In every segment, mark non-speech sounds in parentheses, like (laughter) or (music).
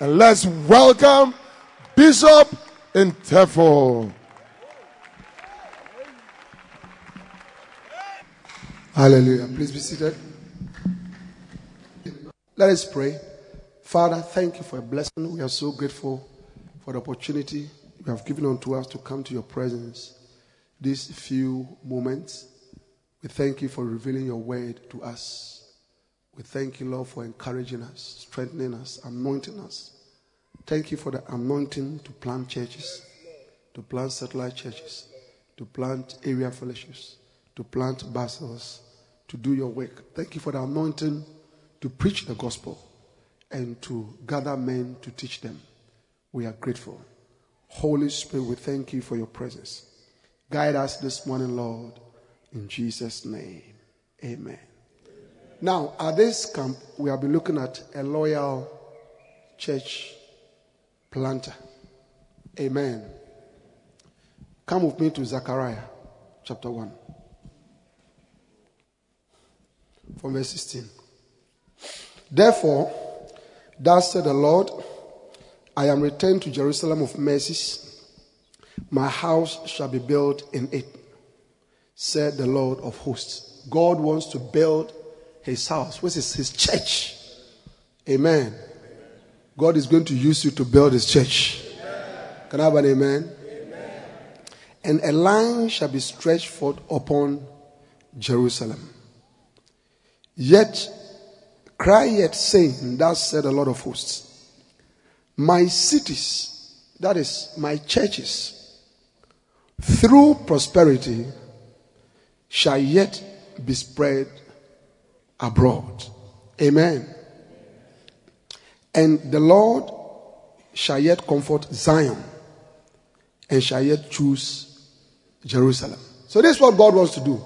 and let's welcome Bishop Intefel. Hallelujah. Please be seated. Let us pray. Father, thank you for a blessing. We are so grateful for the opportunity you have given unto us to come to your presence these few moments. We thank you for revealing your word to us. We thank you, Lord, for encouraging us, strengthening us, anointing us. Thank you for the anointing to plant churches, to plant satellite churches, to plant area fellowships, to plant bacentas, to do your work. Thank you for the anointing to preach the gospel and to gather men to teach them. We are grateful. Holy Spirit, we thank you for your presence. Guide us this morning, Lord, in Jesus' name. Amen. Now, at this camp, we have been looking at a loyal church planter. Amen. Come with me to Zechariah chapter 1, from verse 16. Therefore, thus said the Lord, I am returned to Jerusalem of mercies. My house shall be built in it, said the Lord of hosts. God wants to build his house, which is his church. Amen. God is going to use you to build his church. Can I have an amen? amen? And a line shall be stretched forth upon Jerusalem. Yet cry yet saying, Thus said the Lord of hosts, My cities, that is, my churches, through prosperity shall yet be spread abroad. Amen. And the Lord shall yet comfort Zion and shall yet choose Jerusalem. So, this is what God wants to do.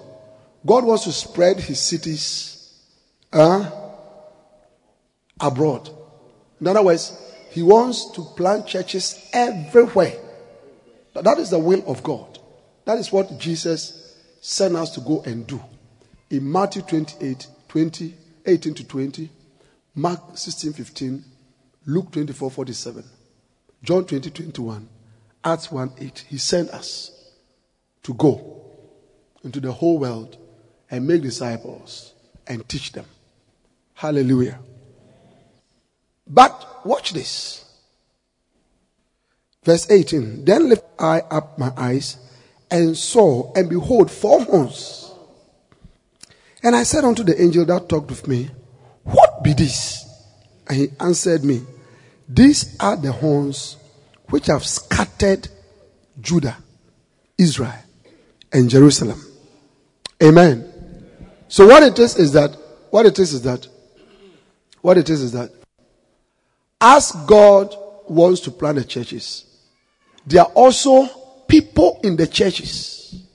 God wants to spread his cities uh, abroad. In other words, he wants to plant churches everywhere. That is the will of God. That is what Jesus sent us to go and do. In Matthew 28, 20, 18 to 20, Mark 16, 15, Luke 24, 47, John 20, 21, Acts 1, 8. He sent us to go into the whole world and make disciples and teach them. Hallelujah. But watch this. Verse 18. Then lift I up my eyes and saw, and behold, four horns. And I said unto the angel that talked with me, What be this? And he answered me, These are the horns which have scattered Judah, Israel, and Jerusalem. Amen. So what it is is that, what it is is that, what it is is that, as God wants to plant the churches, there are also people in the churches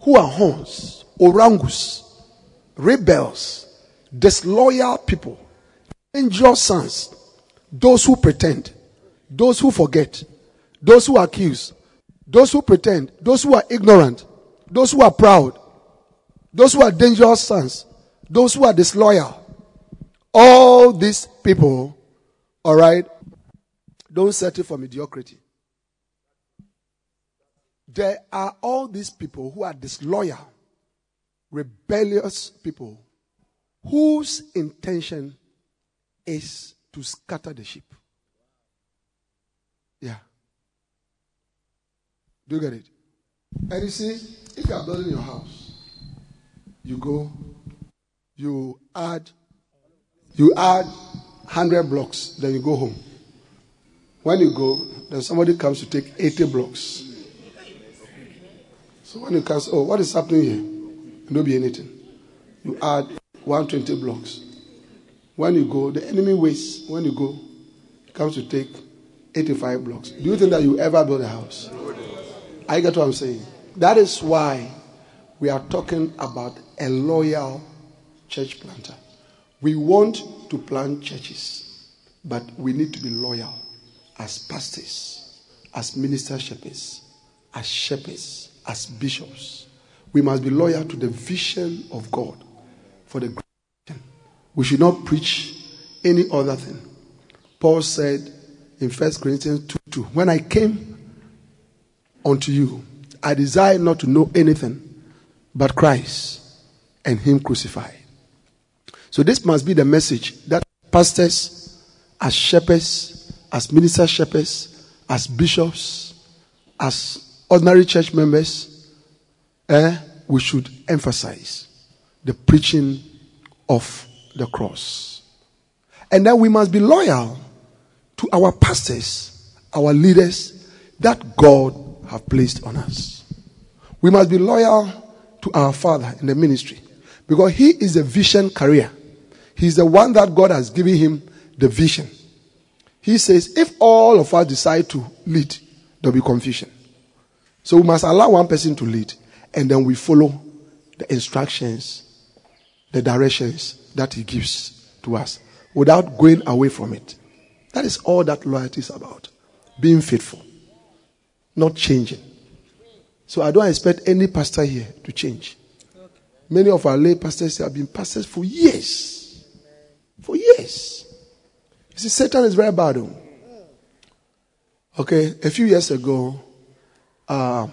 who are horns, orangus, rebels, disloyal people, dangerous sons, those who pretend, those who forget, those who accuse, those who pretend, those who are ignorant, those who are proud, those who are dangerous sons, those who are disloyal. All these people, all right, don't settle for mediocrity. There are all these people who are disloyal, rebellious people whose intention is to scatter the sheep. Yeah. Do you get it? And you see, if you are building your house, you go, you add, you add 100 blocks, then you go home. When you go, then somebody comes to take 80 blocks. So when you come, oh, what is happening here? Don't be anything. You add 120 blocks. When you go, the enemy waits. When you go, comes to take 85 blocks. Do you think that you ever build a house? I get what I'm saying. That is why we are talking about a loyal church planter. We want to plant churches, but we need to be loyal as pastors, as minister shepherds, as shepherds, as bishops. We must be loyal to the vision of God for the. We should not preach any other thing. Paul said in 1 Corinthians 2 2, When I came unto you, I desire not to know anything but Christ and Him crucified. So, this must be the message that pastors, as shepherds, as minister shepherds, as bishops, as ordinary church members, eh, we should emphasize the preaching of the cross. And then we must be loyal to our pastors, our leaders that God have placed on us. We must be loyal to our father in the ministry because he is a vision carrier. He's the one that God has given him the vision. He says, if all of us decide to lead, there'll be confusion. So we must allow one person to lead and then we follow the instructions, the directions that he gives to us without going away from it. That is all that loyalty is about. Being faithful, not changing. So I don't expect any pastor here to change. Many of our lay pastors have been pastors for years. For years. You see, Satan is very bad. Though. Okay, a few years ago, uh,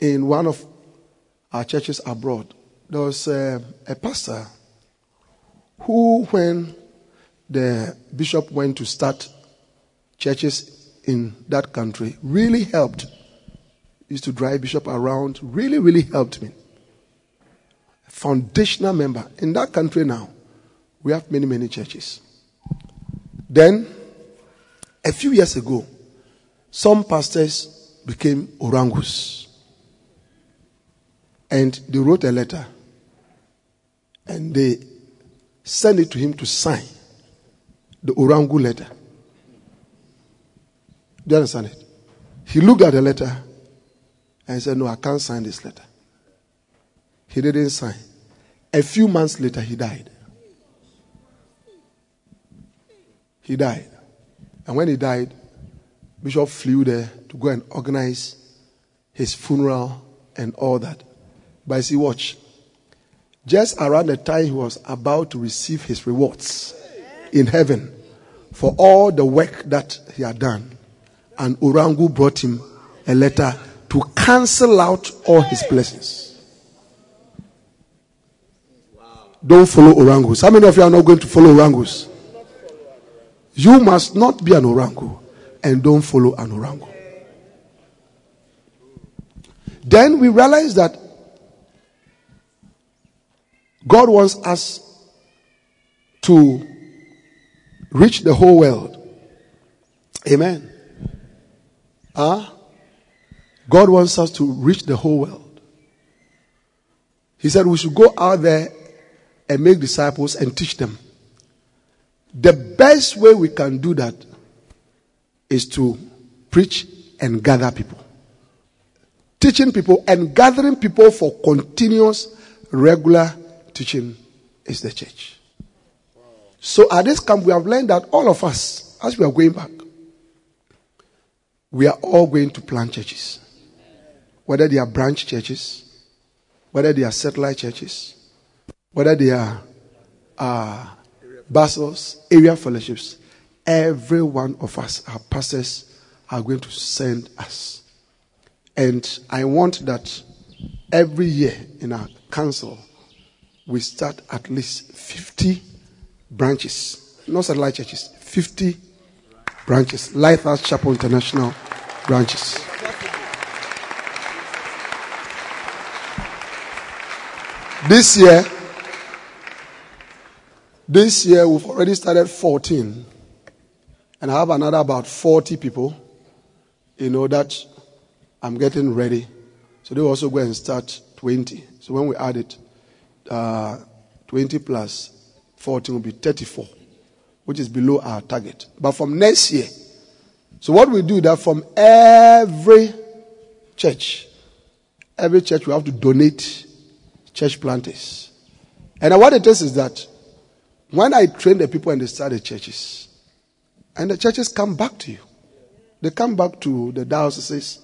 in one of our churches abroad, there was a, a pastor who, when the bishop went to start churches in that country, really helped. Used to drive bishop around, really, really helped me. Foundational member. In that country now, we have many, many churches. Then, a few years ago, some pastors became orangus. And they wrote a letter and they sent it to him to sign the orangu letter. Do you understand it? He looked at the letter and said, No, I can't sign this letter. He didn't sign. A few months later, he died. He died. And when he died, Bishop flew there to go and organize his funeral and all that. But see, watch. Just around the time he was about to receive his rewards in heaven for all the work that he had done, and Orangu brought him a letter to cancel out all his blessings. Don't follow Orangus. How many of you are not going to follow Orangus? You must not be an Orangu and don't follow an Orangu. Then we realize that God wants us to reach the whole world. Amen. Ah, huh? God wants us to reach the whole world. He said we should go out there and make disciples and teach them. The best way we can do that is to preach and gather people. Teaching people and gathering people for continuous, regular teaching is the church. So at this camp, we have learned that all of us, as we are going back, we are all going to plant churches. Whether they are branch churches, whether they are satellite churches, whether they are uh, Bacentas, area fellowships, every one of us, our pastors, are going to send us. And I want that every year in our council, we start at least 50 branches, not satellite churches, 50 branches, Lighthouse Chapel International branches. This year, this year we've already started 14, and I have another about 40 people, you know, that I'm getting ready. So they also go and start 20. So when we add it, uh, 20 plus 14 will be 34, which is below our target. But from next year, so what we do that from every church, every church we have to donate church planters. And what it is is that when I train the people and they start the churches, and the churches come back to you, they come back to the dioceses,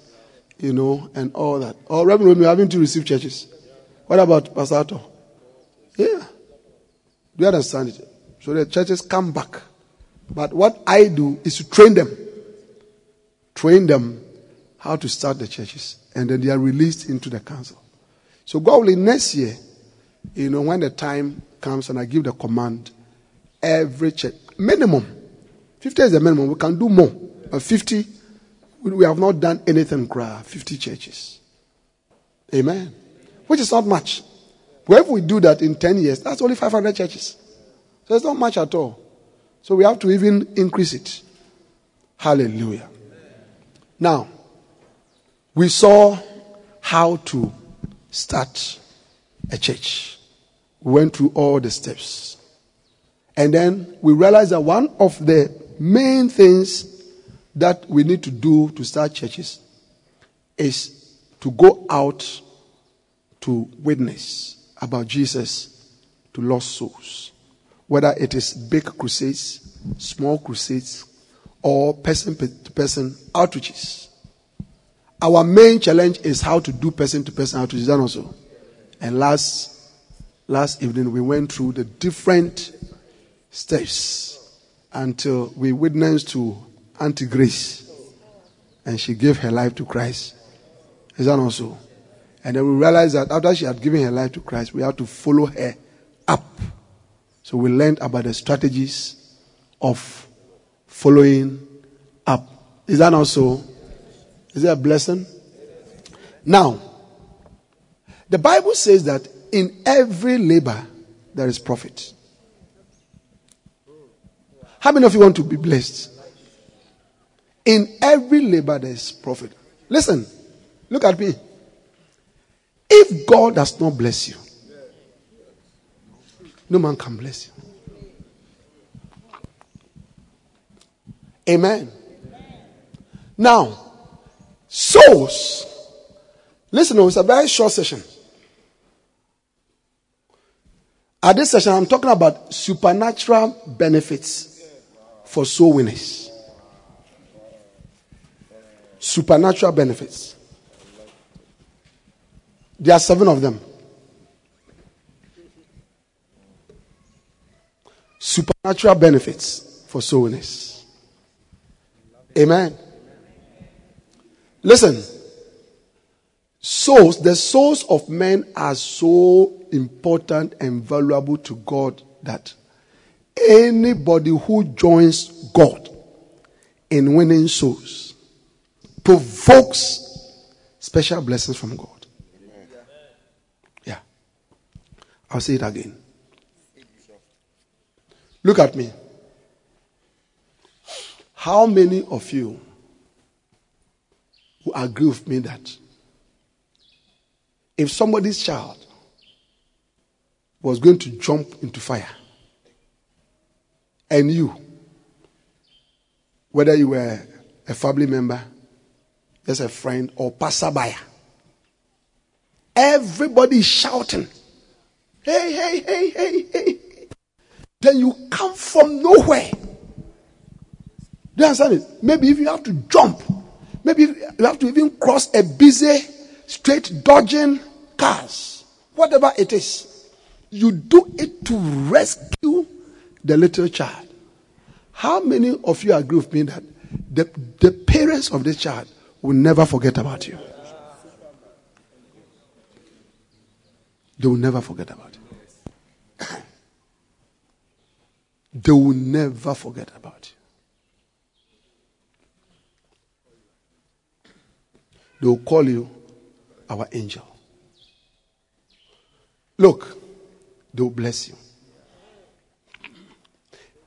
you know, and all that. Or Reverend Romeo having to receive churches. What about Pastor? Yeah. Do you understand it? So the churches come back. But what I do is to train them. Train them how to start the churches. And then they are released into the council. So God next year, you know, when the time comes and I give the command, every church, minimum, 50 is the minimum. We can do more. But 50, we have not done anything, 50 churches. Amen. Which is not much. But if we do that in 10 years, that's only 500 churches. So it's not much at all. So we have to even increase it. Hallelujah. Now, we saw how to start a church. We went through all the steps. And then we realized that one of the main things that we need to do to start churches is to go out to witness about Jesus to lost souls. Whether it is big crusades, small crusades, or person to person outreaches. Our main challenge is how to do person to person outreach. That also. And last last evening we went through the different steps until we witnessed to Auntie Grace, and she gave her life to Christ. Is that also? And then we realized that after she had given her life to Christ, we had to follow her up. So we learned about the strategies of following up. Is that also? Is that a blessing? Now, the Bible says that in every labor there is profit. How many of you want to be blessed? In every labor there is profit. Listen, look at me. If God does not bless you, no man can bless you. Amen. Now, souls. Listen, oh, it's a very short session. At this session, I'm talking about supernatural benefits for soul winners. Supernatural benefits. There are seven of them. Supernatural benefits for soul winners. Amen. Listen. Souls, the souls of men are so important and valuable to God that anybody who joins God in winning souls provokes special blessings from God. Yeah. I'll say it again. Look at me. How many of you who agree with me that if somebody's child was going to jump into fire and you, whether you were a family member, just a friend, or passerby, everybody shouting, hey, hey, hey, hey, hey. Then you come from nowhere. Do you understand it? Maybe if you have to jump, maybe you have to even cross a busy straight dodging cars, whatever it is, you do it to rescue the little child. How many of you agree with me that the, the parents of this child will never forget about you? They will never forget about you. They will never forget about you. They will call you our angel. Look, they will bless you.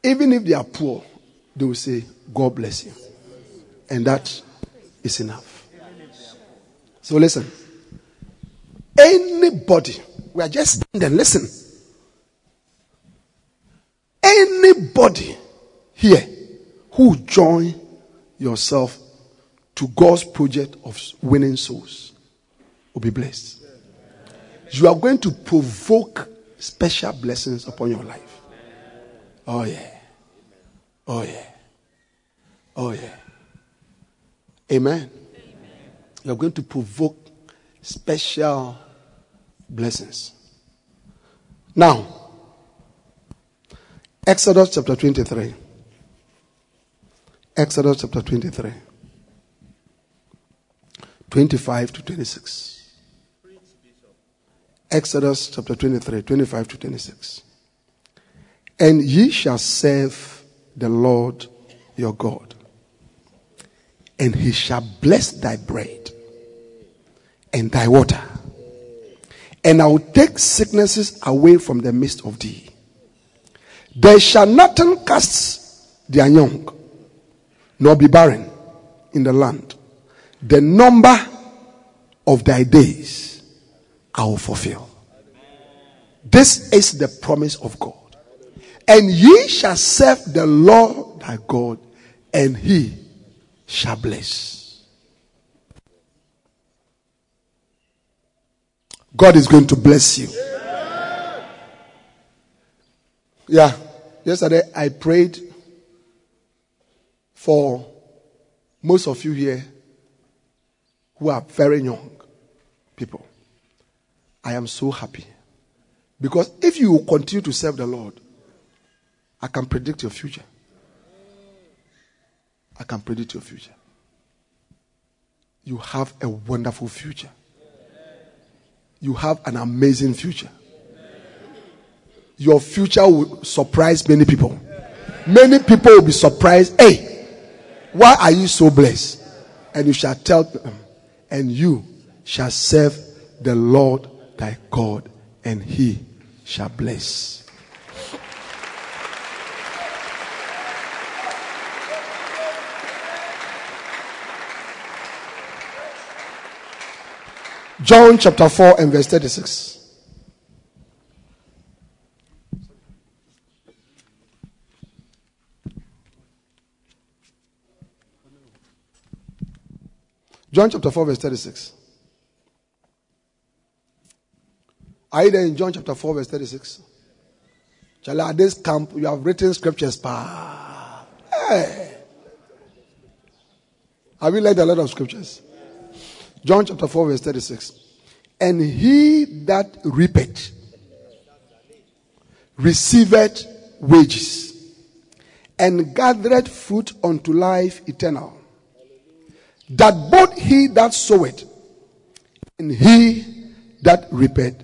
Even if they are poor, they will say, God bless you. And that is enough. So listen. Anybody, we are just standing, listen. Anybody here who join yourself to God's project of winning souls will be blessed. You are going to provoke special blessings upon your life. Oh, yeah. Oh, yeah. Oh, yeah. Amen. You are going to provoke special blessings. Now, Exodus chapter 23. Exodus chapter 23. 25 to 26. Exodus chapter 23, 25 to 26. And ye shall serve the Lord your God, and he shall bless thy bread and thy water. And I will take sicknesses away from the midst of thee. There shall nothing cast their young, nor be barren in the land. The number of thy days I will fulfill. This is the promise of God. And ye shall serve the Lord thy God, and he shall bless. God is going to bless you. Yeah. Yesterday I prayed for most of you here who are very young people. I am so happy. Because if you continue to serve the Lord, I can predict your future. I can predict your future. You have a wonderful future. You have an amazing future. Your future will surprise many people. Many people will be surprised. Hey, why are you so blessed? And you shall tell them, and you shall serve the Lord thy God, and he shall bless. John chapter 4 and verse 36. John chapter 4, verse 36. Are you there in John chapter 4, verse 36? Charlie, at this camp, you have written scriptures. Pa. Hey. Have you read a lot of scriptures? John chapter 4, verse 36. And he that reapeth receiveth wages and gathered fruit unto life eternal that both he that soweth and he that reapeth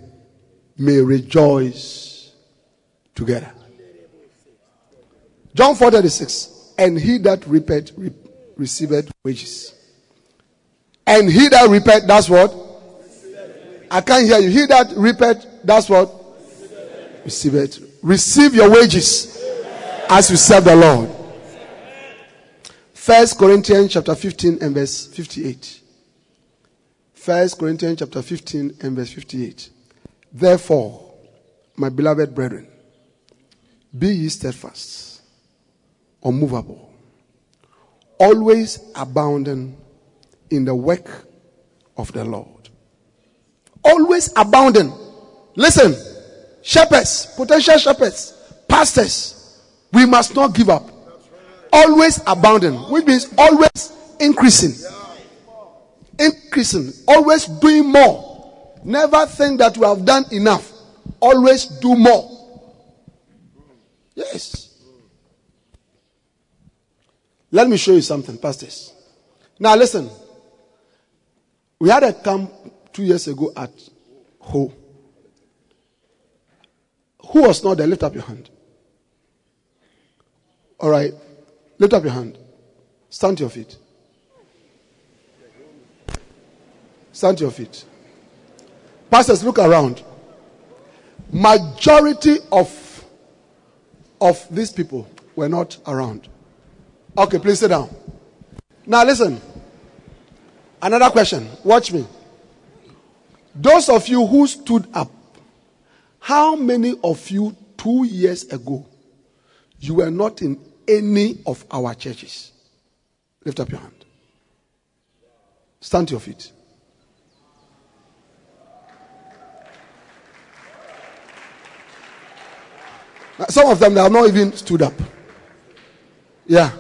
may rejoice together. John 4 36. And he that reapeth re- receiveth wages. And he that reapeth, that's what? I can't hear you. He that reapeth, that's what? Receive. Receive your wages as you serve the Lord. First Corinthians chapter 15 and verse 58. First Corinthians chapter 15 and verse 58. Therefore, my beloved brethren, be ye steadfast, unmovable, always abounding in the work of the Lord. Always abounding. Listen, shepherds, potential shepherds, pastors, we must not give up always abounding, which means always increasing. Increasing, always doing more. Never think that you have done enough. Always do more. Yes. Let me show you something, pastors. Now listen. We had a camp two years ago at Ho. Who was not there? Lift up your hand. All right. Lift up your hand. Stand to your feet. Stand to your feet. Pastors, look around. majority of of these people were not around. Okay, please sit down. Now listen. Another question. Watch me. Those of you who stood up, how many of you two years ago you were not in any of our churches? Lift up your hand. Stand to your feet. Some of them they have not even stood up. Yeah,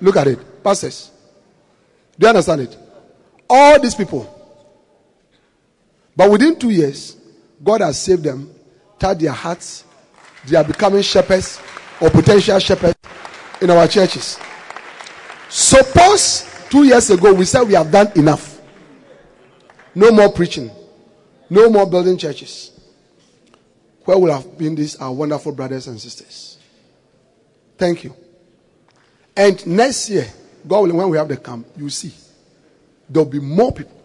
look at it. Pastors. Do you understand it? All these people. But within two years, God has saved them, tied their hearts. They are becoming shepherds or potential shepherds in our churches. Suppose two years ago we said we have done enough. No more preaching. No more building churches. Where would have been these our wonderful brothers and sisters? Thank you. And next year, God willing, when we have the camp, you see, there'll be more people.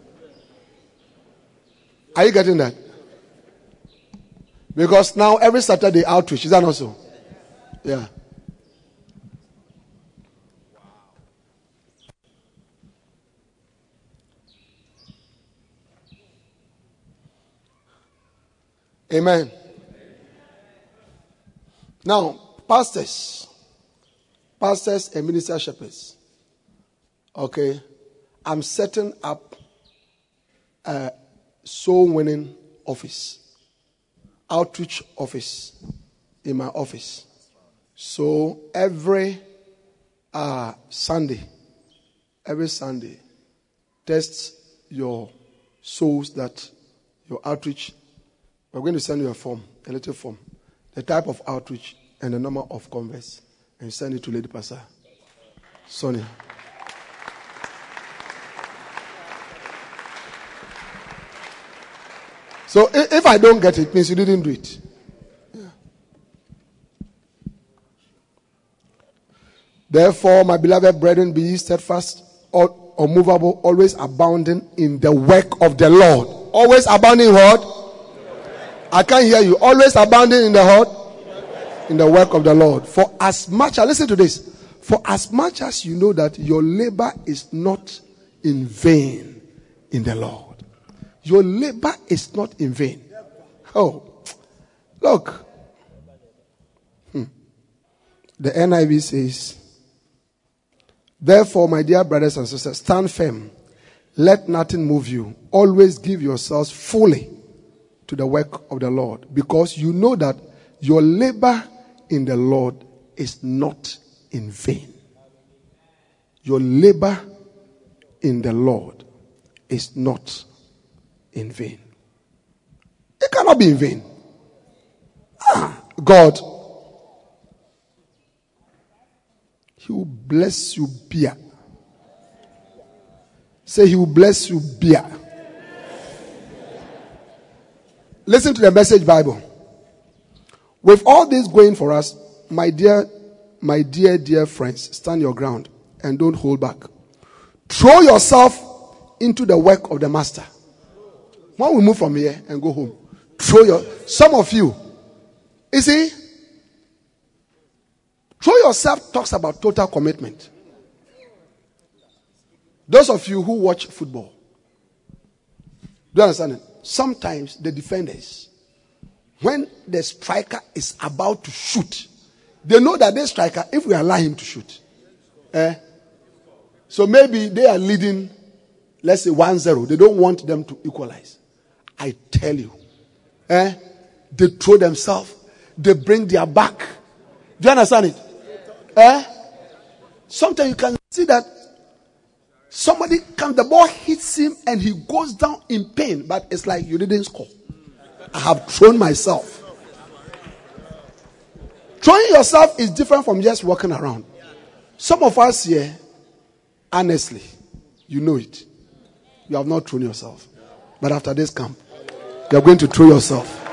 Are you getting that? Because now every Saturday outreach, is that not so? Yeah. Amen. Now, pastors, pastors and minister shepherds. Okay, I'm setting up a soul winning office, outreach office in my office. So every uh, Sunday, every Sunday, test your souls that your outreach. We're going to send you a form, a little form the type of outreach and the number of converts and send it to Lady Pastor Sonia. So if I don't get it, it means you didn't do it. Therefore, my beloved brethren, be steadfast, unmovable, always abounding in the work of the Lord. Always abounding what? I can't hear you. Always abounding in the heart, in the work of the Lord. For as much, listen to this. For as much as you know that your labor is not in vain in the Lord. Your labor is not in vain. Oh, look. Hmm. The NIV says, Therefore, my dear brothers and sisters, stand firm. Let nothing move you. Always give yourselves fully to the work of the Lord because you know that your labor in the Lord is not in vain. Your labor in the Lord is not in vain. It cannot be in vain. Ah, God, He will bless you, beer. Say, He will bless you, beer. Listen to the message Bible. With all this going for us, my dear, my dear, dear friends, stand your ground and don't hold back. Throw yourself into the work of the master. When we move from here and go home, throw your, some of you, you see, throw yourself talks about total commitment. Those of you who watch football, do you understand it? Sometimes the defenders, when the striker is about to shoot, they know that this striker, if we allow him to shoot, eh, so maybe they are leading, let's say 1 0. They don't want them to equalize. I tell you, eh, they throw themselves, they bring their back. Do you understand it? Eh? Sometimes you can see that Somebody comes, the ball hits him and he goes down in pain, but it's like you didn't score. I have thrown myself. Throwing yourself is different from just walking around. Some of us here, honestly, you know it. You have not thrown yourself. But after this camp, you are going to throw yourself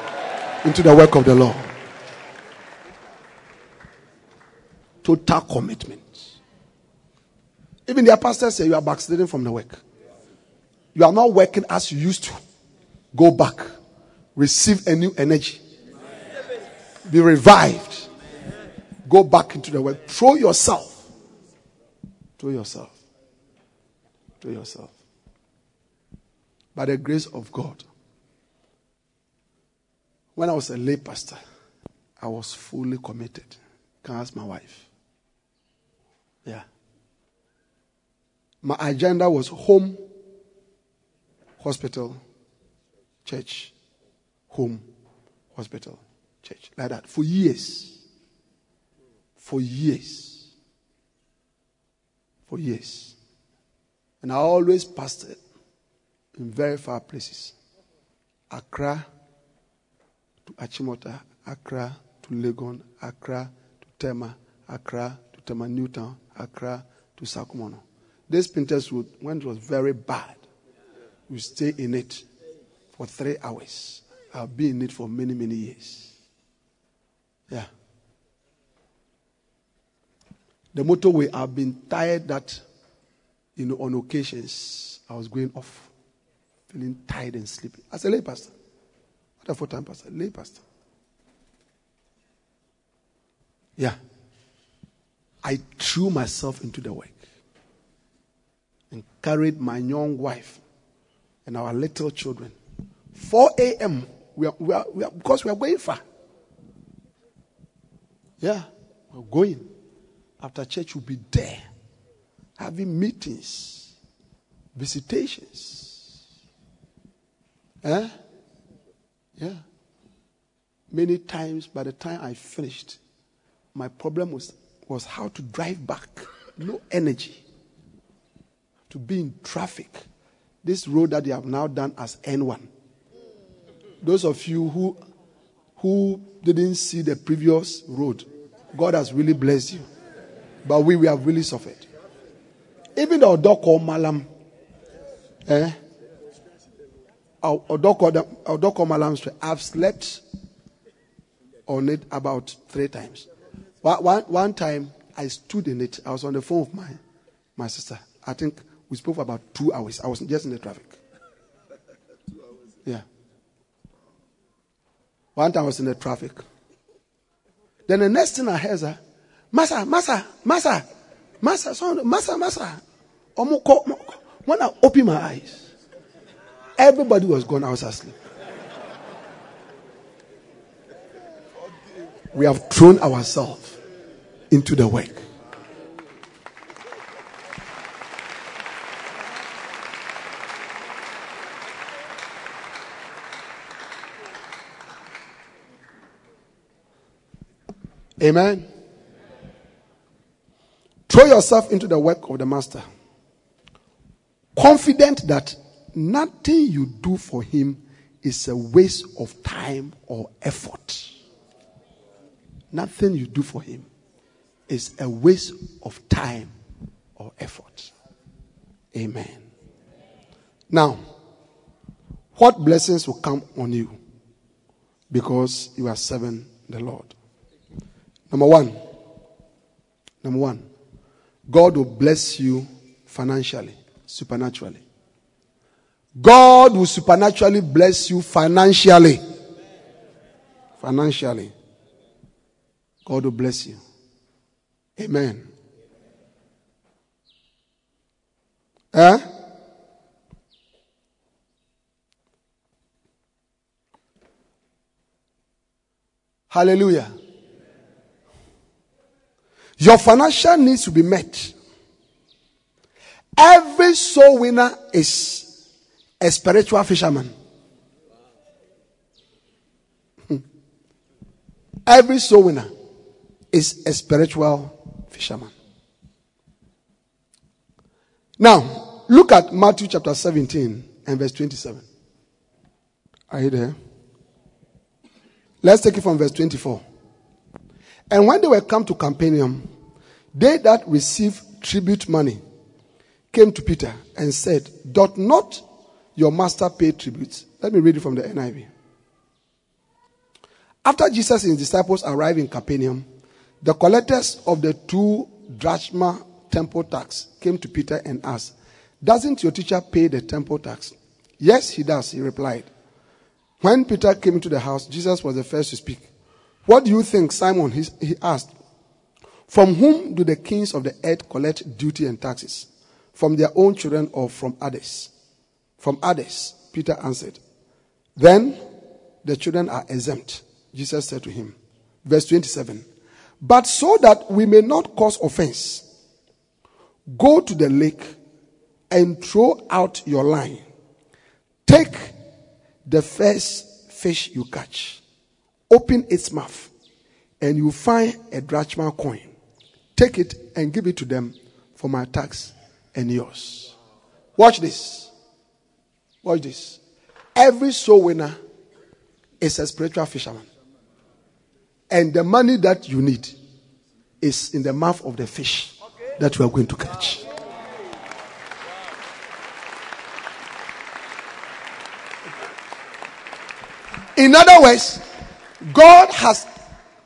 into the work of the Lord. Total commitment. Even their pastors say you are backsliding from the work. You are not working as you used to. Go back. Receive a new energy. Be revived. Go back into the work. Throw yourself. Throw yourself. Throw yourself. By the grace of God. When I was a lay pastor, I was fully committed. Can I ask my wife? Yeah. My agenda was home, hospital, church, home, hospital, church. Like that. For years. For years. For years. And I always pastored in very far places. Accra to Achimota, Accra to Legon, Accra to Tema, Accra to Tema Newtown, Accra to Sakumono. This Spintex when it was very bad, we stay in it for three hours. I've been in it for many, many years. Yeah. The motorway, I've been tired that, you know, on occasions, I was going off, feeling tired and sleepy. As a lay pastor. Not a full time pastor, lay pastor. Yeah. I threw myself into the work and carried my young wife and our little children. 4 a.m. We are, we are, we are, because we are going far. Yeah, we're going. After church, we'll be there having meetings, visitations. Eh? Yeah. Many times by the time I finished, my problem was, was how to drive back. No energy. To be in traffic. This road that they have now done as N1. Those of you who who didn't see the previous road, God has really blessed you. But we, we have really suffered. Even the Odorkor Mallam, eh? Odorkor Mallam Street, I've slept on it about three times. One, one, one time, I stood in it. I was on the phone with my, my sister. I think we spoke for about two hours. I was just in the traffic. Yeah. One time I was in the traffic. Then the next thing I heard is, uh, Massa, Massa, Massa, Massa, son, Massa, Massa. When I opened my eyes, everybody was gone. I was asleep. We have thrown ourselves into the work. Amen. Throw yourself into the work of the master. Confident that nothing you do for him is a waste of time or effort. Nothing you do for him is a waste of time or effort. Amen. Now, what blessings will come on you because you are serving the Lord? Number one, number one, God will bless you financially, supernaturally. God will supernaturally bless you financially. Financially. God will bless you. Amen. Eh? Hallelujah. Your financial needs to be met. Every soul winner is a spiritual fisherman. Hmm. Every soul winner is a spiritual fisherman. Now, look at Matthew chapter 17 and verse 27. Are you there? Let's take it from verse 24. And when they were come to Capernaum, they that received tribute money came to Peter and said, Doth not your master pay tribute? Let me read it from the NIV. After Jesus and his disciples arrived in Capernaum, the collectors of the two drachma temple tax came to Peter and asked, Doesn't your teacher pay the temple tax? Yes, he does, he replied. When Peter came into the house, Jesus was the first to speak. What do you think, Simon? He, asked. From whom do the kings of the earth collect duty and taxes? From their own children or from others? From others, Peter answered. Then the children are exempt. Jesus said to him, verse 27, but so that we may not cause offense, go to the lake and throw out your line. Take the first fish you catch, open its mouth, and you find a drachma coin. Take it and give it to them for my tax and yours. Watch this. Watch this. Every soul winner is a spiritual fisherman. And the money that you need is in the mouth of the fish that we are going to catch. In other words, God has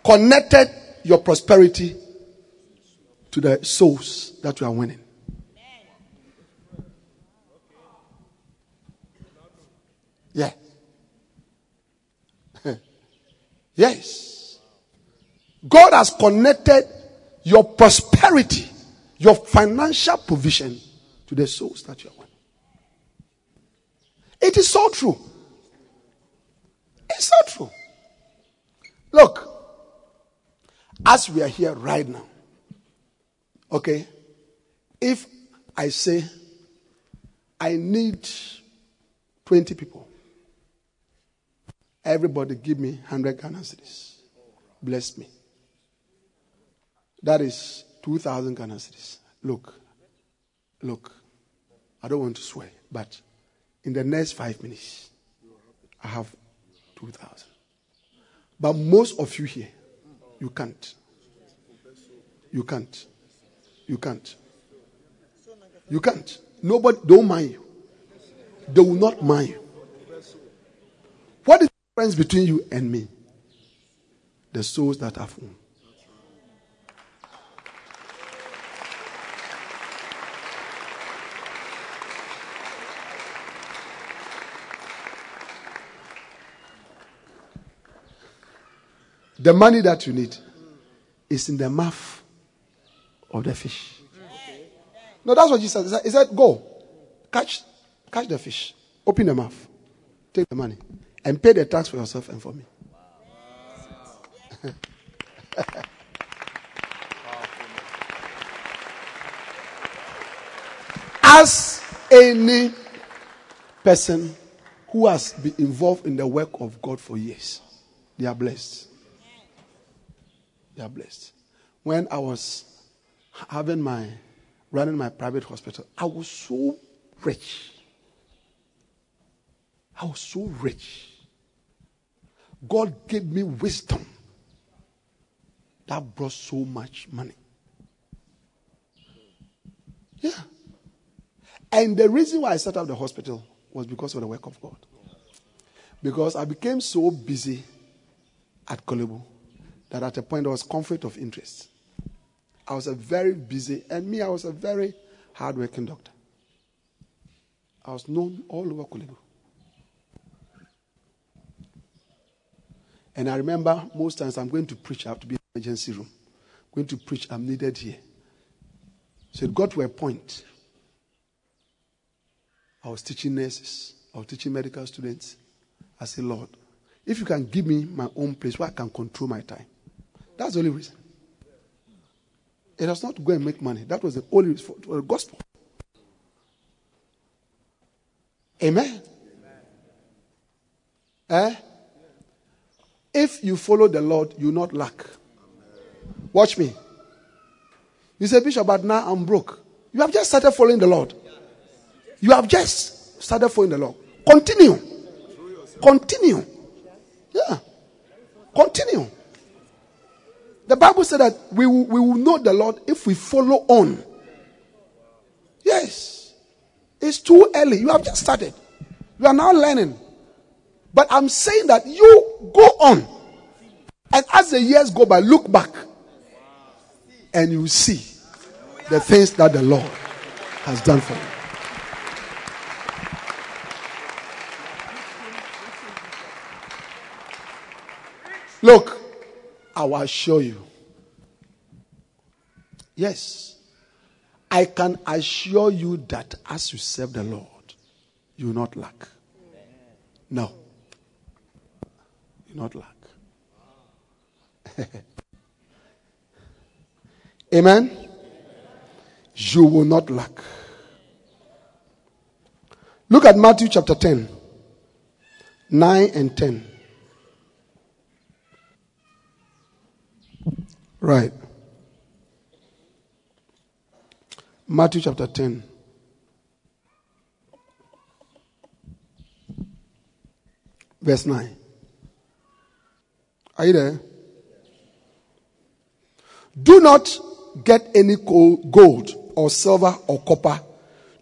connected your prosperity to the souls that you are winning. Yeah. (laughs) yes. God has connected your prosperity, your financial provision to the souls that you are winning. It is so true. It's so true. Look, as we are here right now, okay, if I say I need 20 people, everybody give me 100 Ghana. Bless me. That is 2,000 Ghana. Look, look, I don't want to swear, but in the next five minutes, I have 2,000. But most of you here, you can't. You can't. You can't. You can't. Nobody, don't mind you. They will not mind you. What is the difference between you and me? The souls that have won. The money that you need is in the mouth of the fish. No, that's what Jesus said. He said, Go, catch, catch the fish, open the mouth, take the money, and pay the tax for yourself and for me. (laughs) As any person who has been involved in the work of God for years, they are blessed. They are blessed. When I was having my running my private hospital, I was so rich. I was so rich. God gave me wisdom that brought so much money. Yeah. And the reason why I set up the hospital was because of the work of God. Because I became so busy at Korle Bu that at a point there was conflict of interest. I was a very busy, and me, I was a very hardworking doctor. I was known all over Korle And I remember most times I'm going to preach, I have to be in the emergency room. I'm going to preach, I'm needed here. So it got to a point. I was teaching nurses, I was teaching medical students. I said, Lord, if you can give me my own place where I can control my time. That's the only reason. It was not go and make money. That was the only reason for, for the gospel. Amen. Eh? If you follow the Lord, you not lack. Watch me. You say, Bishop, but now I'm broke. You have just started following the Lord. You have just started following the Lord. Continue. Continue. Yeah. Continue. The Bible said that we will, we will know the Lord if we follow on. Yes. It's too early. You have just started. You are now learning. But I'm saying that you go on. And as the years go by, look back. And you see the things that the Lord has done for you. Look, I will assure you. Yes. I can assure you that as you serve the Lord, you will not lack. No. You will not lack. (laughs) Amen. You will not lack. Look at Matthew chapter 10, 9 and 10. Right. Matthew chapter 10. Verse 9. Are you there? Do not get any gold or silver or copper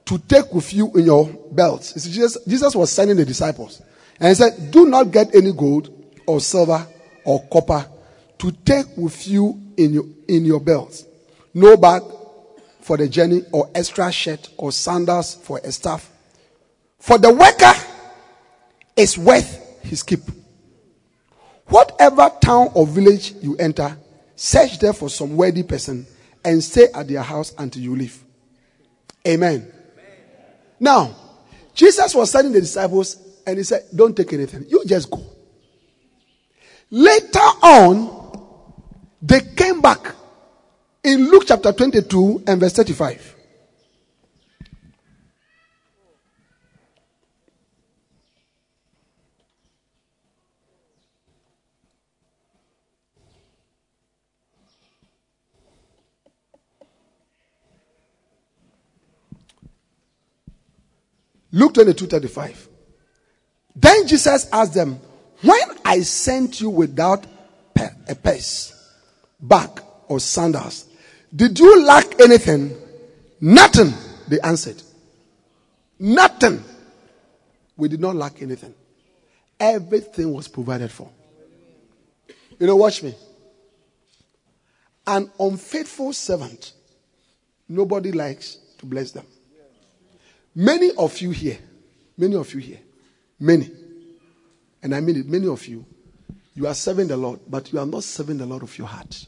to take with you in your belts. Jesus, Jesus was sending the disciples. And he said, Do not get any gold or silver or copper to take with you in your, in your belts. No bag for the journey or extra shirt or sandals for a staff. For the worker is worth his keep. Whatever town or village you enter, search there for some worthy person and stay at their house until you leave. Amen. Now, Jesus was sending the disciples and he said, Don't take anything. You just go. Later on, they came back in Luke chapter 22 and verse 35. Luke 22 35. Then Jesus asked them, When I sent you without a purse, bag, or sandals, did you lack anything? Nothing, they answered. Nothing. We did not lack anything. Everything was provided for. You know, watch me. An unfaithful servant, nobody likes to bless them. Many of you here, many of you here, many, and I mean it, many of you, you are serving the Lord, but you are not serving the Lord of your heart.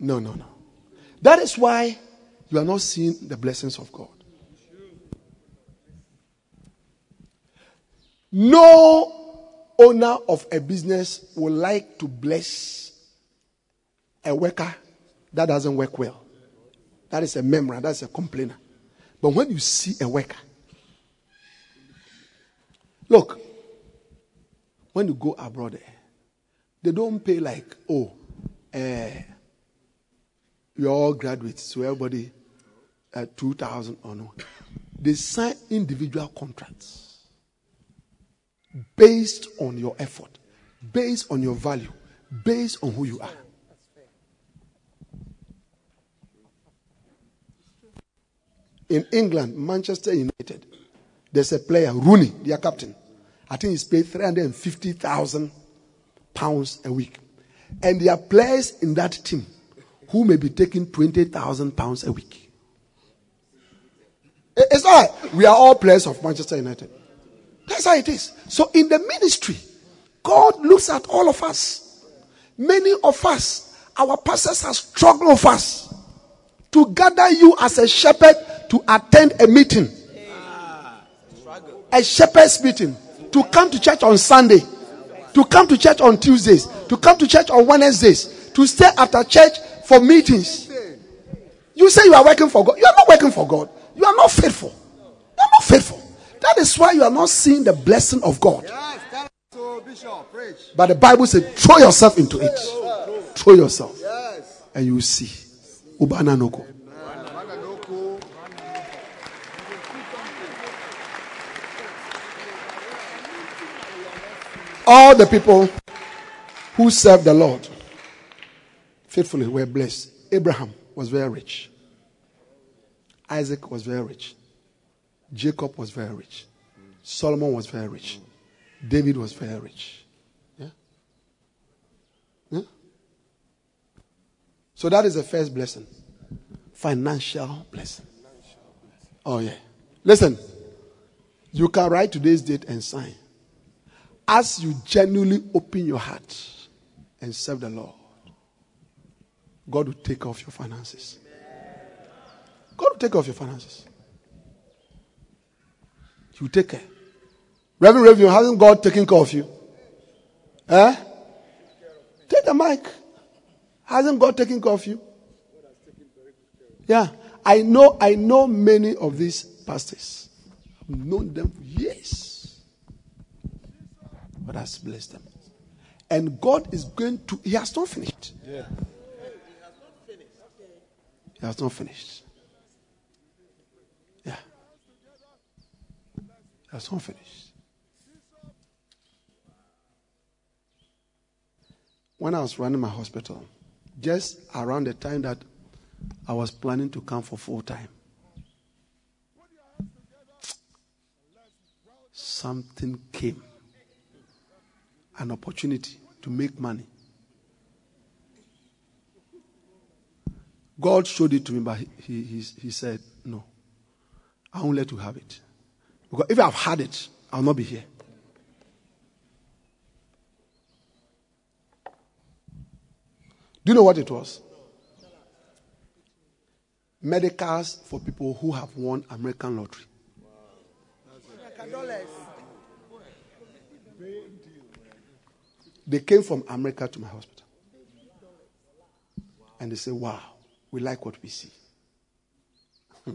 No, no, no. That is why you are not seeing the blessings of God. No owner of a business would like to bless a worker that doesn't work well. That is a member, that's a complainer. But when you see a worker, look, when you go abroad, they don't pay like, oh, uh, you're all graduates, so everybody uh, 2,000 or no. They sign individual contracts based on your effort, based on your value, based on who you are. In England, Manchester United, there's a player, Rooney, their captain. I think he's paid 350,000 pounds a week. And there are players in that team who may be taking 20,000 pounds a week. It's not we are all players of Manchester United. That's how it is. So in the ministry, God looks at all of us. Many of us, our pastors have struggled with us to gather you as a shepherd to attend a meeting. Ah, a shepherd's meeting. To come to church on Sunday. To come to church on Tuesdays. To come to church on Wednesdays. To stay after church for meetings. You say you are working for God. You are not working for God. You are not faithful. You are not faithful. That is why you are not seeing the blessing of God. But the Bible says, throw yourself into it. Throw yourself. And you will see. Ubana All the people who served the Lord faithfully were blessed. Abraham was very rich. Isaac was very rich. Jacob was very rich. Solomon was very rich. David was very rich. Yeah? Yeah? So that is the first blessing. Financial blessing. Oh, yeah. Listen, you can write today's date and sign. As you genuinely open your heart and serve the Lord, God will take off your finances. God will take off your finances. He will take care. Reverend Reverend, hasn't God taken care of you? Eh? Take the mic. Hasn't God taken care of you? Yeah. I know, I know many of these pastors. I've known them for years. God has blessed them. And God is going to, He has not finished. Yeah. He has not finished. Yeah. He has not finished. When I was running my hospital, just around the time that I was planning to come for full time, something came an opportunity to make money. God showed it to me, but he, he, he said, No, I won't let you have it. Because if I've had it, I'll not be here. Do you know what it was? Medicals for people who have won American lottery. They came from America to my hospital. And they said, Wow, we like what we see. (laughs)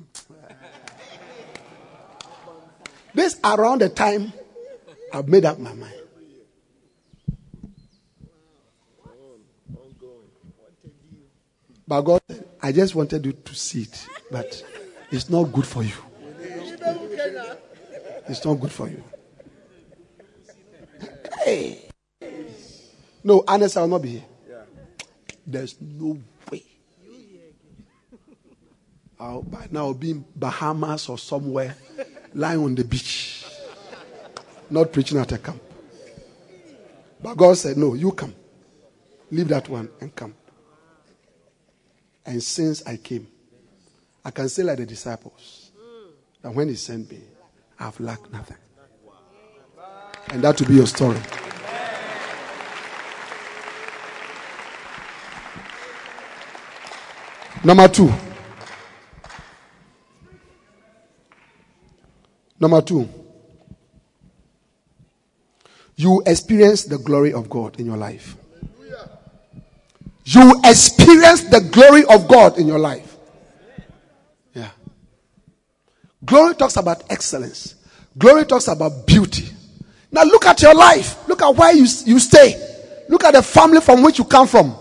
this around the time I've made up my mind. But God I just wanted you to see it, but it's not good for you. It's not good for you. (laughs) Hey. No, honest, I will not be here. There's no way. I'll, by now, I'll be in Bahamas or somewhere, lying on the beach, not preaching at a camp. But God said, No, you come. Leave that one and come. And since I came, I can say like the disciples that when He sent me, I've lacked nothing. And that will be your story. Number two. Number two. You experience the glory of God in your life. You experience the glory of God in your life. Yeah. Glory talks about excellence. Glory talks about beauty. Now look at your life. Look at where you, you stay. Look at the family from which you come from.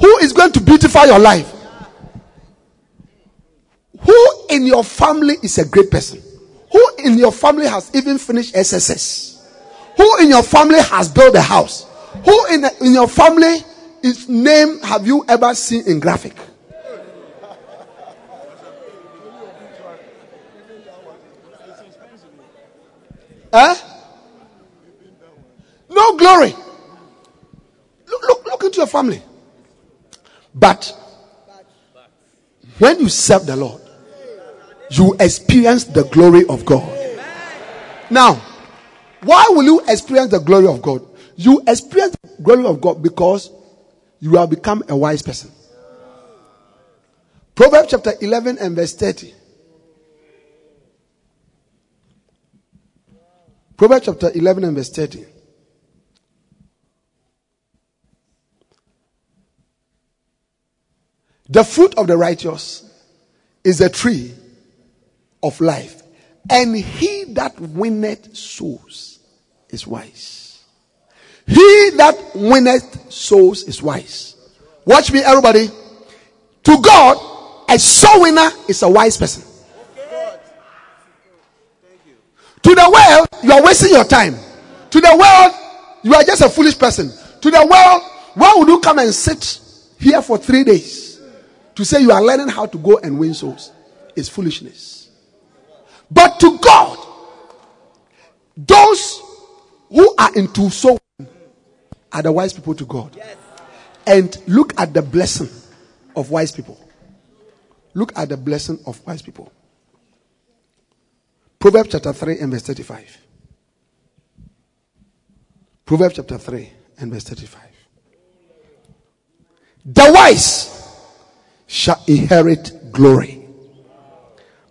Who is going to beautify your life? Who in your family is a great person? Who in your family has even finished SSS? Who in your family has built a house? Who in, in your family is name have you ever seen in graphic? Huh? No glory. Look, look, look into your family. But when you serve the Lord, you experience the glory of God. Now, why will you experience the glory of God? You experience the glory of God because you have become a wise person. Proverbs chapter 11 and verse 30. Proverbs chapter 11 and verse 30. The fruit of the righteous is a tree of life, and he that winneth souls is wise. He that winneth souls is wise. Watch me, everybody. To God, a soul winner is a wise person. To the world, you are wasting your time. To the world, you are just a foolish person. To the world, why would you come and sit here for three days to say you are learning how to go and win souls? It's foolishness. But to God, those who are into soul are the wise people to God. And look at the blessing of wise people. Look at the blessing of wise people. Proverbs chapter 3 and verse 35. Proverbs chapter 3 and verse 35. The wise shall inherit glory,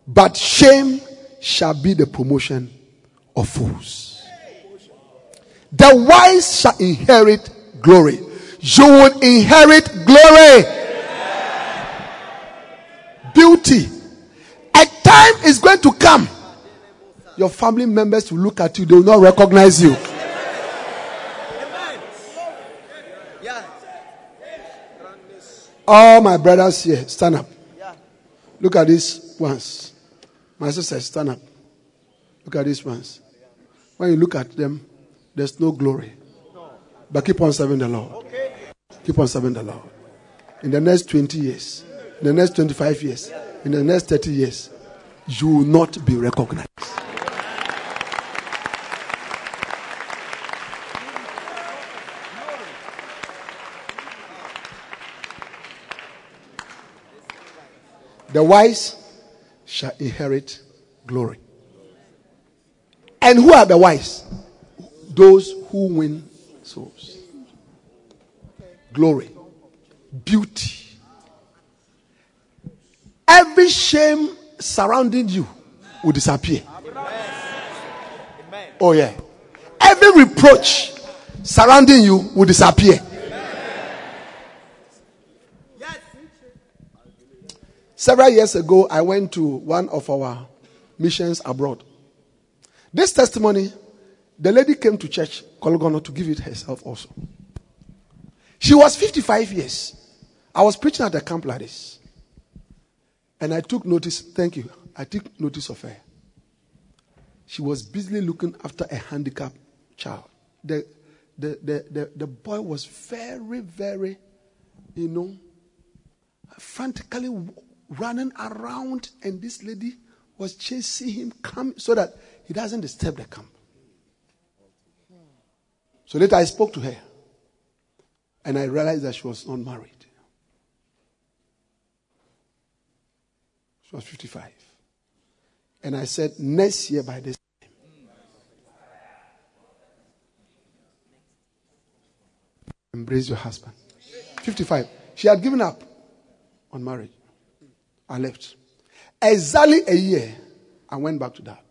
but shame shall be the promotion of fools. The wise shall inherit glory. You will inherit glory. Beauty. A time is going to come. Your family members will look at you, they will not recognize you. All my brothers here, stand up. Look at this ones. My sister, stand up. Look at these ones. When you look at them, there's no glory. But keep on serving the Lord. Keep on serving the Lord. In the next 20 years, in the next 25 years, in the next 30 years, you will not be recognized. The wise shall inherit glory. And who are the wise? Those who win souls. Glory. Beauty. Every shame surrounding you will disappear. Oh, yeah. Every reproach surrounding you will disappear. Several years ago, I went to one of our missions abroad. This testimony, the lady came to church, Korle Gonno, to give it herself also. She was 55 years. I was preaching at a camp like this. And I took notice, thank you, I took notice of her. She was busily looking after a handicapped child. The, the, the, the, the boy was very, very, you know, frantically running around, and this lady was chasing him come so that he doesn't disturb the camp. So later I spoke to her, and I realized that she was not married. She was 55. And I said, next year by this time, embrace your husband. 55. She had given up on marriage. I left. Exactly a year, I went back to that,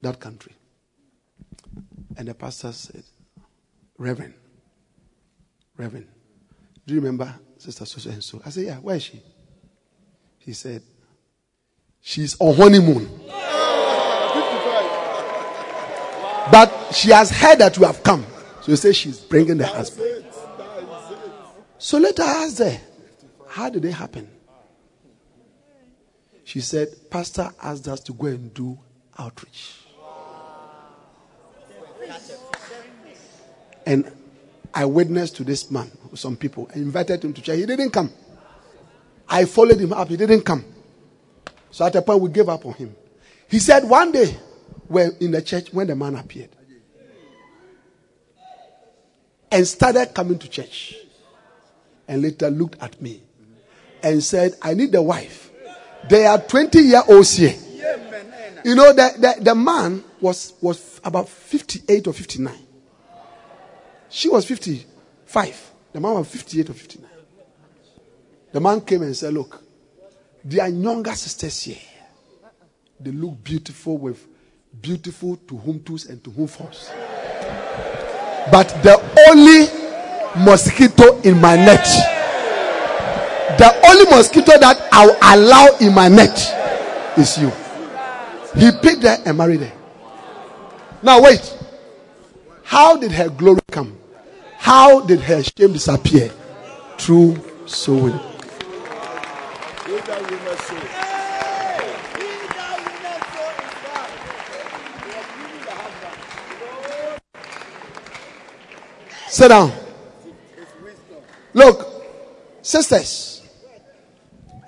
that country. And the pastor said, Reverend, Reverend, do you remember Sister So and so? I said, Yeah, where is she? He said, She's on honeymoon. But she has heard that you have come. So he says she's bringing the husband. So let her ask her, how did it happen? She said, Pastor asked us to go and do outreach. And I witnessed to this man, some people, invited him to church. He didn't come. I followed him up. He didn't come. So at a point, we gave up on him. He said one day, when in the church, when the man appeared and started coming to church, and later looked at me and said, I need a wife. They are 20 year olds here. You know, the, the, the man was, was about 58 or 59. She was 55. The man was 58 or 59. The man came and said, Look, there are younger sisters here. They look beautiful with beautiful to whom tos and to whom force. But the only mosquito in my net the only mosquito that I'll allow in my net is you. He picked her and married her. Now, wait. How did her glory come? How did her shame disappear? Through sowing. Sit down. Look, sisters.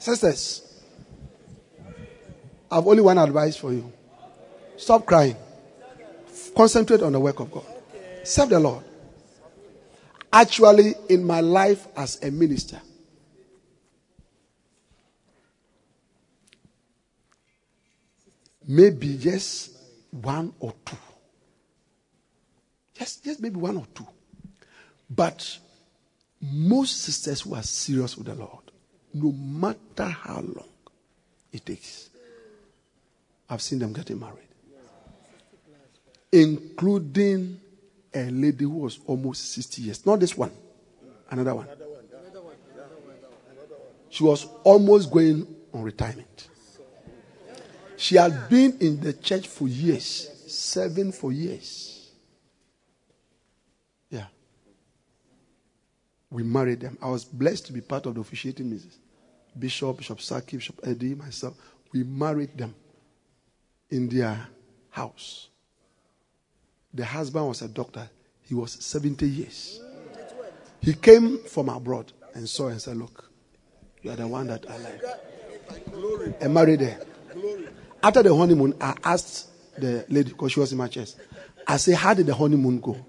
Sisters, I've only one advice for you. Stop crying. Concentrate on the work of God. Serve the Lord. Actually, in my life as a minister, maybe just one or two. Just, just maybe one or two. But most sisters who are serious with the Lord, no matter how long it takes, I've seen them getting married, including a lady who was almost 60 years. Not this one, another one. She was almost going on retirement. She had been in the church for years, serving for years. Yeah. We married them. I was blessed to be part of the officiating ministry. Bishop, Bishop Saki, Bishop Eddie, myself. We married them in their house. The husband was a doctor. He was 70 years. He came from abroad and saw and said, Look, you are the one that I like. And married her. After the honeymoon, I asked the lady, because she was in my chest, I said, How did the honeymoon go? He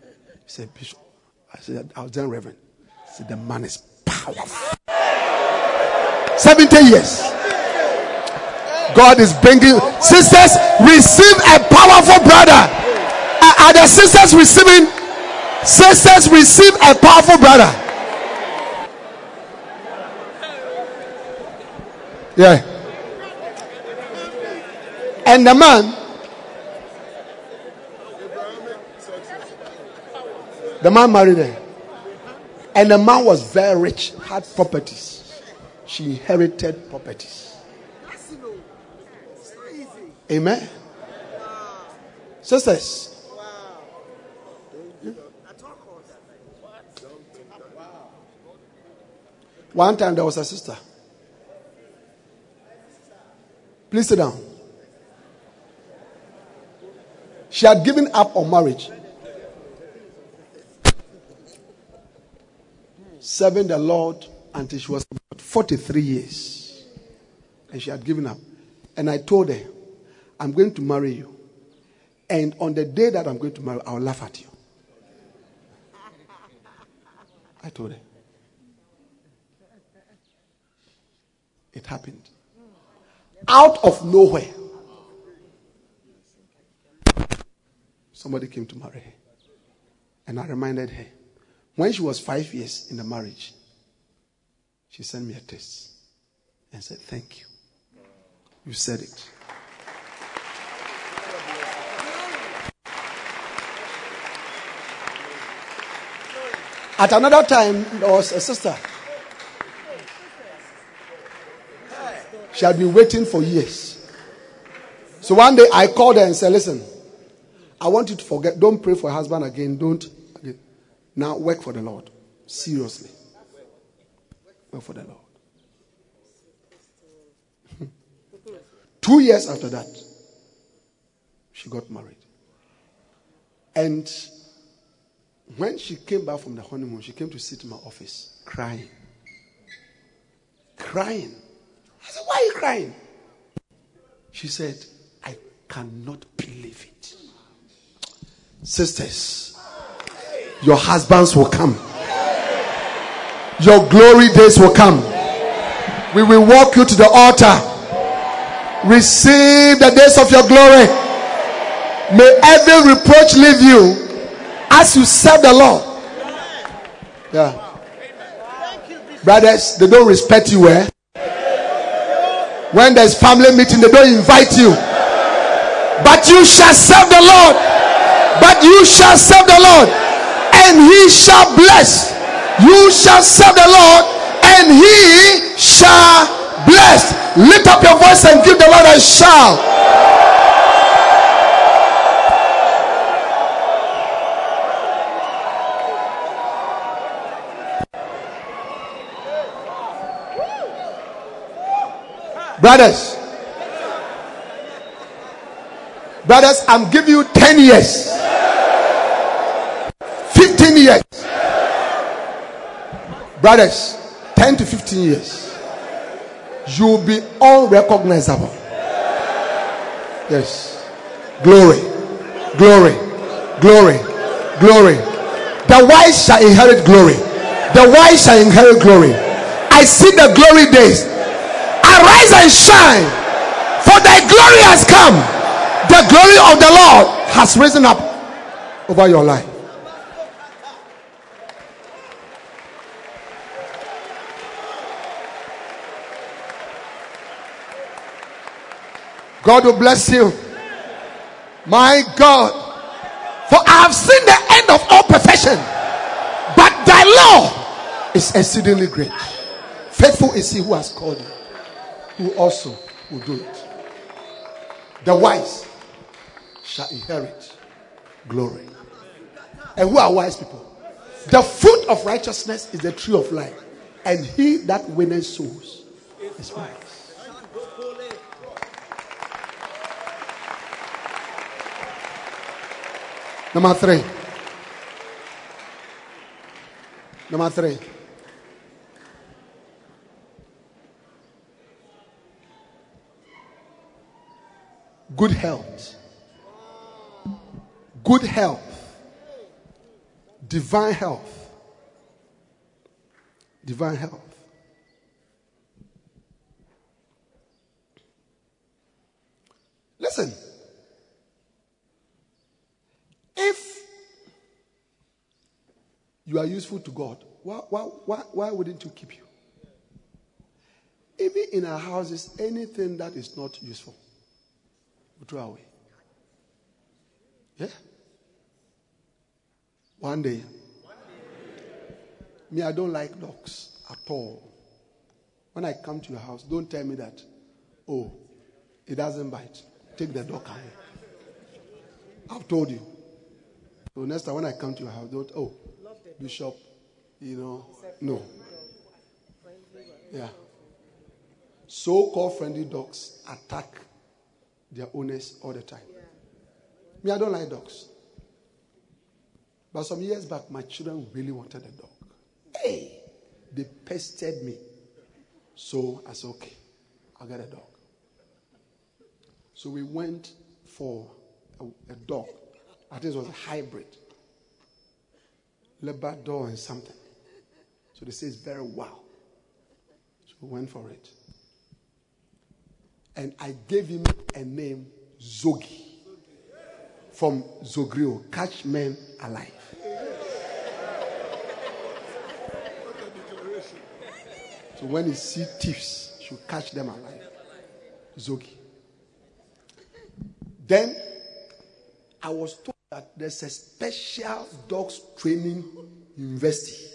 said, Bishop. I said, I was then Reverend. He said, The man is powerful. 70 years. God is bringing sisters, receive a powerful brother. Are the sisters receiving? Sisters, receive a powerful brother. Yeah. And the man, the man married her. And the man was very rich, had properties. She inherited properties. Amen. Sisters. One time there was a sister. Please sit down. She had given up on marriage. Serving the Lord until she was about 43 years. And she had given up. And I told her, I'm going to marry you. And on the day that I'm going to marry, I'll laugh at you. I told her. It happened. Out of nowhere. Somebody came to marry her. And I reminded her. When she was five years in the marriage, she sent me a text and said, Thank you. You said it. At another time, there was a sister. She had been waiting for years. So one day I called her and said, Listen, I want you to forget. Don't pray for a husband again. Don't. Again. Now work for the Lord. Seriously. For the Lord. (laughs) Two years after that, she got married. And when she came back from the honeymoon, she came to sit in my office crying. Crying. I said, Why are you crying? She said, I cannot believe it. Sisters, your husbands will come. Your glory days will come. We will walk you to the altar. Receive the days of your glory. May every reproach leave you as you serve the Lord. Yeah. Brothers, they don't respect you, eh? When there's family meeting, they don't invite you. But you shall serve the Lord. But you shall serve the Lord. And he shall bless. You shall serve the Lord. And he shall bless. Lift up your voice and give the Lord a shout. Brothers, brothers, I'm giving you 10 years, 15 years. Brothers, 10 to 15 years. You'll be unrecognizable. Yes. Glory, glory, glory, glory. The wise shall inherit glory. The wise shall inherit glory. I see the glory days arise and shine, for thy glory has come. The glory of the Lord has risen up over your life. God will bless you. My God. For I have seen the end of all perfection. But thy law is exceedingly great. Faithful is he who has called you, who also will do it. The wise shall inherit glory. And who are wise people? The fruit of righteousness is the tree of life, and he that winneth souls is wise. Number three. Number three. Good health. Good health. Divine health. Divine health. Listen. If you are useful to God, why, why, why, why wouldn't you keep you? Even in our houses, anything that is not useful, we throw away. Yeah? One day, me, I don't like dogs at all. When I come to your house, don't tell me that, oh, it doesn't bite. Take the dog away. I've told you. So next time when I come to your house, don't, oh, Bishop, you know, no. Yeah. So called friendly dogs attack their owners all the time. Me, I don't like dogs. But some years back, my children really wanted a dog. Hey, they pestered me. So I said, okay, I'll get a dog. So we went for a, a dog. I think it was a hybrid. Labrador and something. So they say it's very wow. So we went for it. And I gave him a name, Zogi. From Zogrio, catch men alive. So when he see thieves, should catch them alive. Zogi. Then I was told that there's a special dogs training university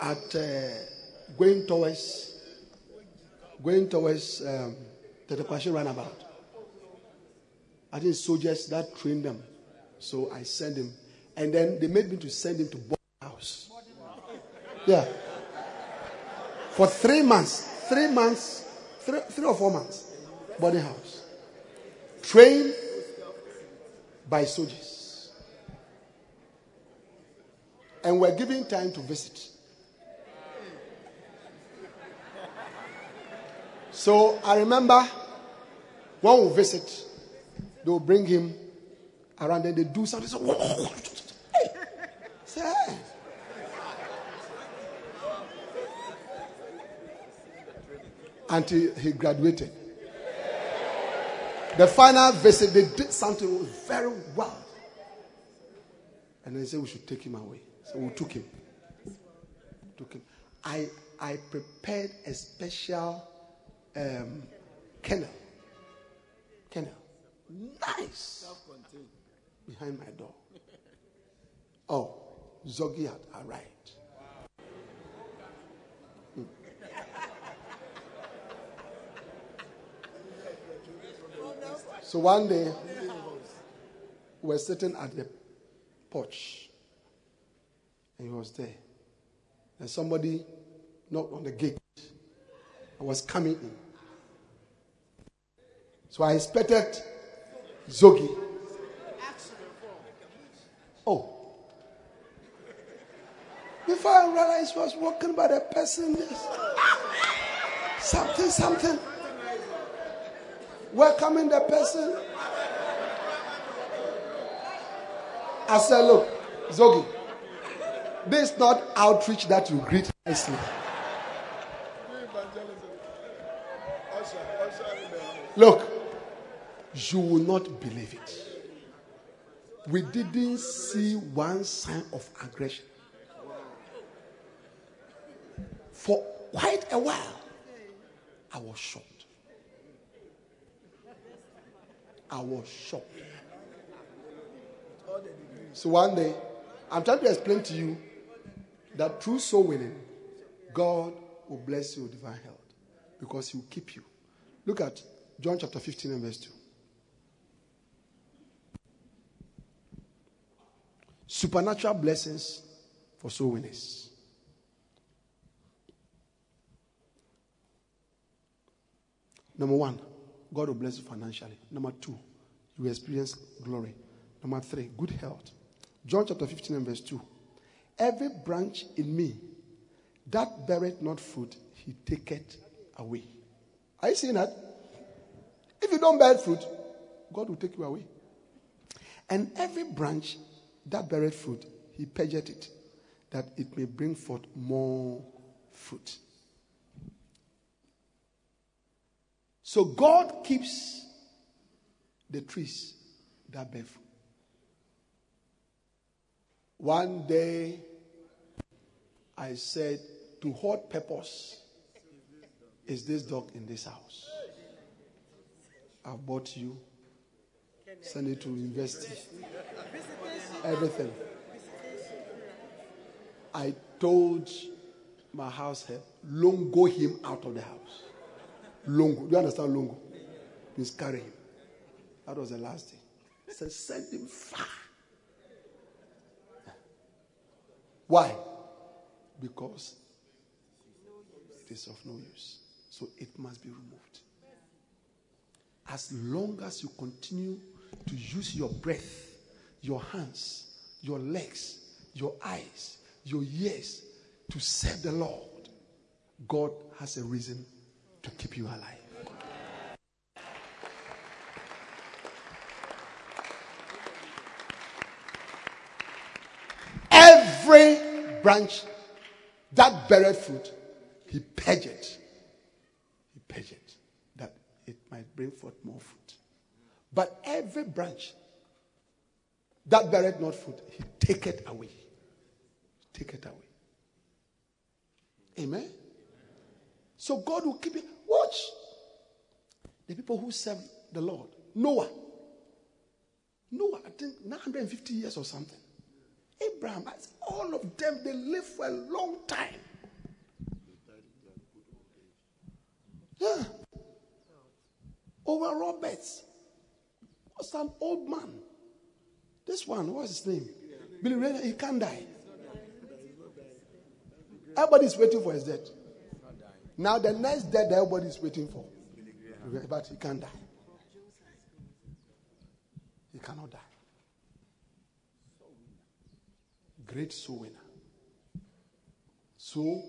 at uh, going towards going towards um, Tetteh Quarshie roundabout. I think soldiers that trained them. So I sent him. And then they made me to send him to boarding house. Yeah. For three months. Three months. Three, three or four months. Boarding house. Trained by soldiers. And we're given time to visit. So I remember when we visit, they'll bring him around and they do something. So, hey, say, hey. Until he graduated. The final visit, they did something very well. And they said we should take him away. So we took him. Took him. I, I prepared a special um, kennel. Kennel. Nice. Behind my door. Oh, Zogi had arrived. Hmm. So one day, we were sitting at the porch, and he was there. And somebody knocked on the gate. I was coming in. So I expected Zogi. Oh. Before I realized I was walking by the person, something, something. Welcoming the person. I said, Look, Zogi, this is not outreach that you greet nicely. Look, you will not believe it. We didn't see one sign of aggression. For quite a while, I was shocked. I was shocked. So one day, I'm trying to explain to you that through soul winning, God will bless you with divine health because He will keep you. Look at John chapter 15 and verse 2. Supernatural blessings for soul winners. Number one, God will bless you financially. Number two, you will experience glory. Number three, good health. John chapter 15 and verse 2. Every branch in me that beareth not fruit, he taketh away. Are you seeing that? If you don't bear fruit, God will take you away. And every branch that beareth fruit, he purgeth it, that it may bring forth more fruit. So God keeps the trees that bear fruit. One day, I said, To what purpose is this dog in this house? I've bought you, send it to university, everything. I told my house help, long go him out of the house. Longo. Do you understand longo? Means carry him. That was the last thing. He said, send him far. Why? Because it is of no use. So it must be removed. As long as you continue to use your breath, your hands, your legs, your eyes, your ears to serve the Lord, God has a reason to keep you alive. Every branch that beareth fruit, he purged it. He purged that it might bring forth more fruit. But every branch that beareth not fruit, he taketh away. Take it away. Amen. So God will keep it. Watch. The people who serve the Lord. Noah. Noah, I think 950 years or something. Abraham, all of them, they lived for a long time. Yeah. Oral Roberts was an old man. This one, what's his name? Billy Ray, he can't die. Everybody's waiting for his death. Now the next death is waiting for. But he can't die. He cannot die. Great soul winner. So,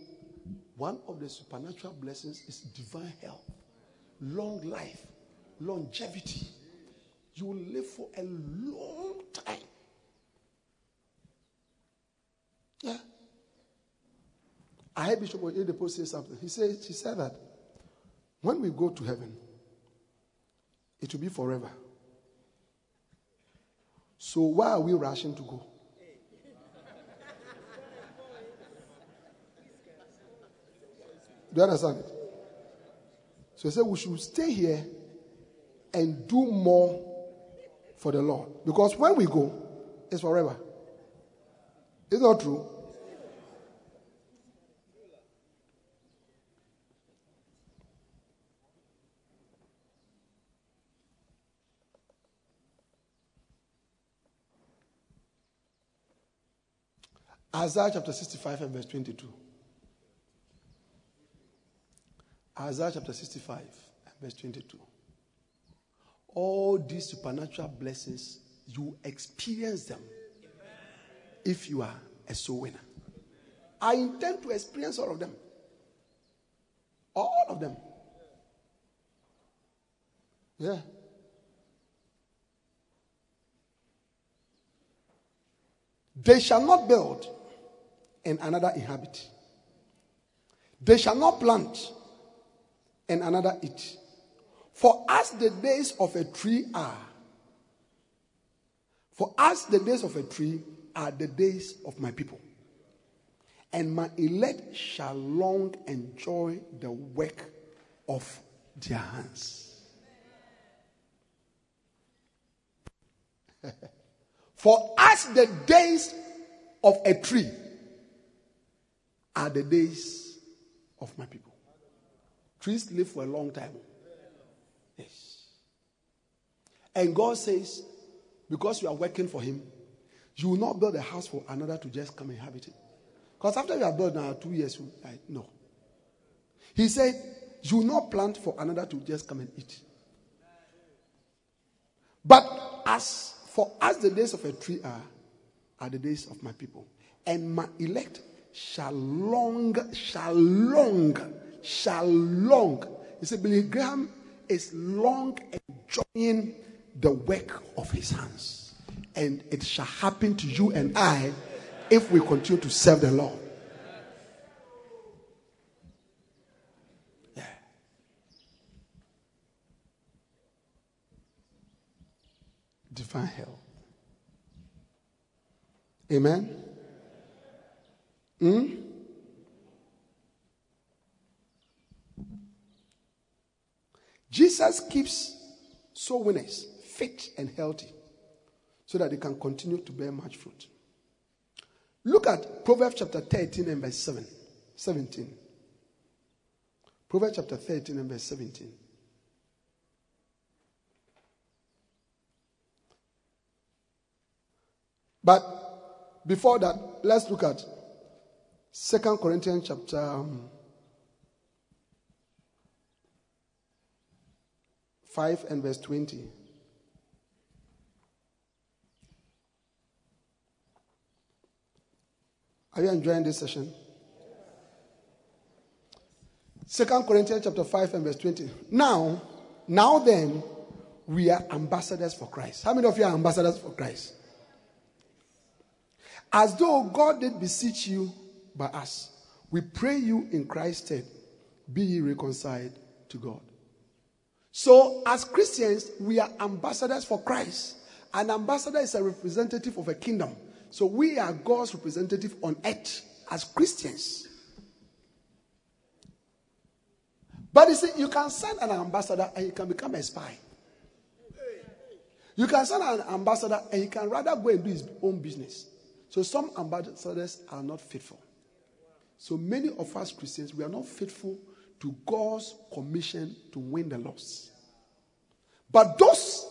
one of the supernatural blessings is divine health, long life, longevity. You will live for a long time. Yeah. I heard Bishop Oyedepo say something. He said, he said that when we go to heaven, it will be forever. So why are we rushing to go? Do you understand it? So he said we should stay here and do more for the Lord. Because when we go, it's forever. It's not true. Isaiah chapter 65 and verse 22. Isaiah chapter 65 and verse 22. All these supernatural blessings, you experience them if you are a soul winner. I intend to experience all of them. All of them. Yeah. They shall not build and another inhabit. They shall not plant and another eat. For as the days of a tree are, for as the days of a tree are the days of my people, and my elect shall long enjoy the work of their hands. (laughs) For us, the days of a tree are the days of my people. Trees live for a long time. Yes. And God says, because you are working for Him, you will not build a house for another to just come and inhabit it. Because after you have built now two years, you, no. He said, you will not plant for another to just come and eat. But as for us, the days of a tree are, are the days of my people. And my elect shall long, shall long, shall long. You see, Billy Graham is long enjoying the work of his hands. And it shall happen to you and I if we continue to serve the Lord. Yeah. Divine help. Amen. Hmm? Jesus keeps soul winners fit and healthy so that they can continue to bear much fruit. Look at Proverbs chapter 13 and verse 7, 17. Proverbs chapter 13 and verse 17. But before that, let's look at Second Corinthians chapter um, 5 and verse 20. Are you enjoying this session? Second Corinthians chapter 5 and verse 20. Now, now then, we are ambassadors for Christ. How many of you are ambassadors for Christ? As though God did beseech you by us, we pray you in Christ's stead, be reconciled to God. So, as Christians, we are ambassadors for Christ. An ambassador is a representative of a kingdom. So we are God's representative on earth as Christians. But you see, you can send an ambassador and he can become a spy. You can send an ambassador and he can rather go and do his own business. So some ambassadors are not faithful. So many of us Christians, we are not faithful to God's commission to win the lost. But those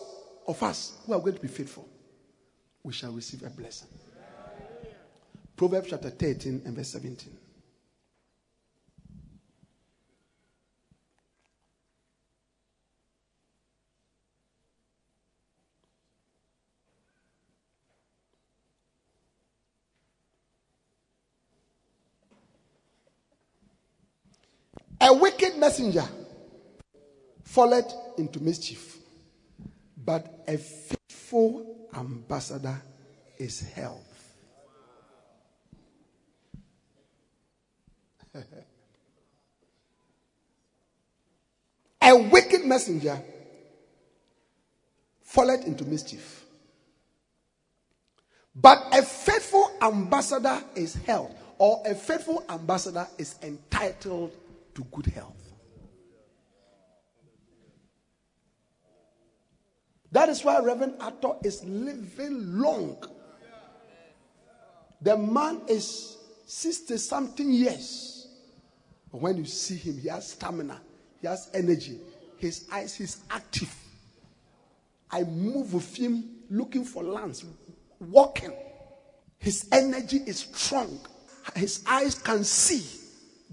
of us who are going to be faithful, we shall receive a blessing. Proverbs chapter 13 and verse 17. A wicked messenger falleth into mischief, but a faithful ambassador is health. (laughs) a wicked messenger falleth into mischief. But a faithful ambassador is held, or a faithful ambassador is entitled to good health. That is why Reverend Arthur is living long. The man is 60 something years. But when you see him, he has stamina, he has energy, his eyes, he's active. I move with him looking for lands, walking. His energy is strong. His eyes can see.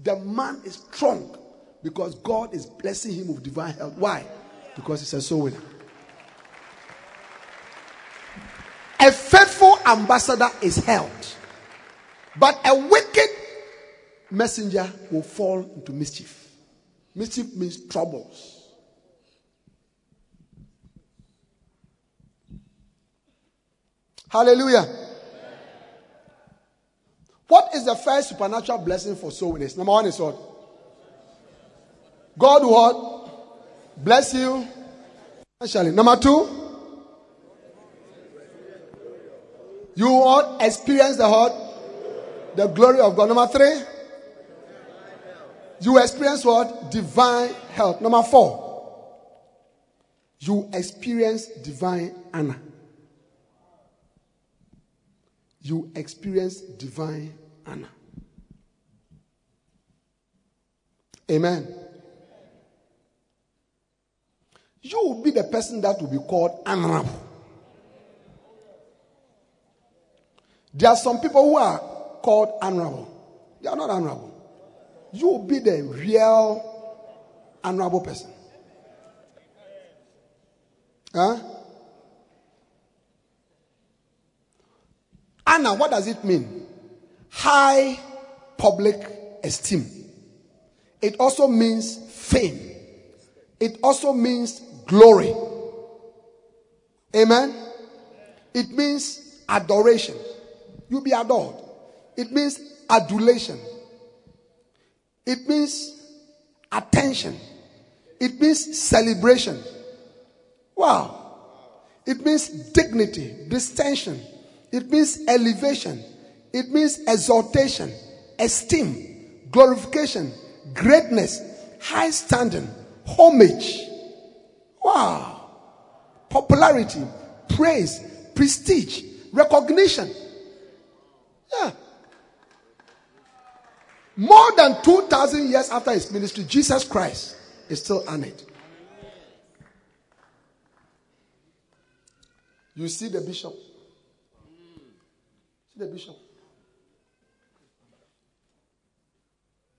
The man is strong because God is blessing him with divine health. Why? Because he's a soul winner. A faithful ambassador is held, but a wicked messenger will fall into mischief. Mischief means troubles. Hallelujah. What is the first supernatural blessing for soul winners? Number one is what? God what? Bless you financially. Number two, you what? Experience the what? The glory of God. Number three, you experience what? Divine health. Number four, you experience divine honor. You experience divine honor. Amen. You will be the person that will be called honorable. There are some people who are called honorable. They are not honorable. You will be the real honorable person. Huh? Honor, what does it mean? High public esteem. It also means fame. It also means glory. Amen. It means adoration. You be adored. It means adulation. It means attention. It means celebration. Wow. It means dignity, distinction. It means elevation. It means exaltation, esteem, glorification, greatness, high standing, homage. Wow. Popularity, praise, prestige, recognition. Yeah. More than 2,000 years after his ministry, Jesus Christ is still honored. You see the bishop. The bishop.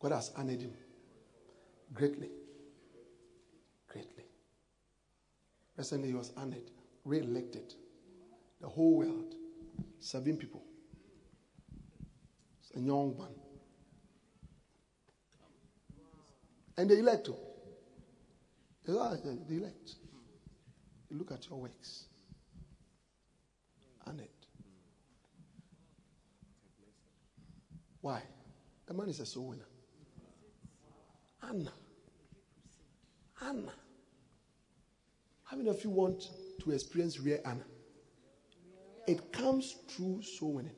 God has honored him greatly. Greatly. Recently, he was honored, re elected. The whole world, seven people. It's a young man. And they ah, elect him. They elect. Look at your works. Honored. Why? The man is a soul winner. Anna. Anna. How many of you want to experience real Anna? It comes through soul winning.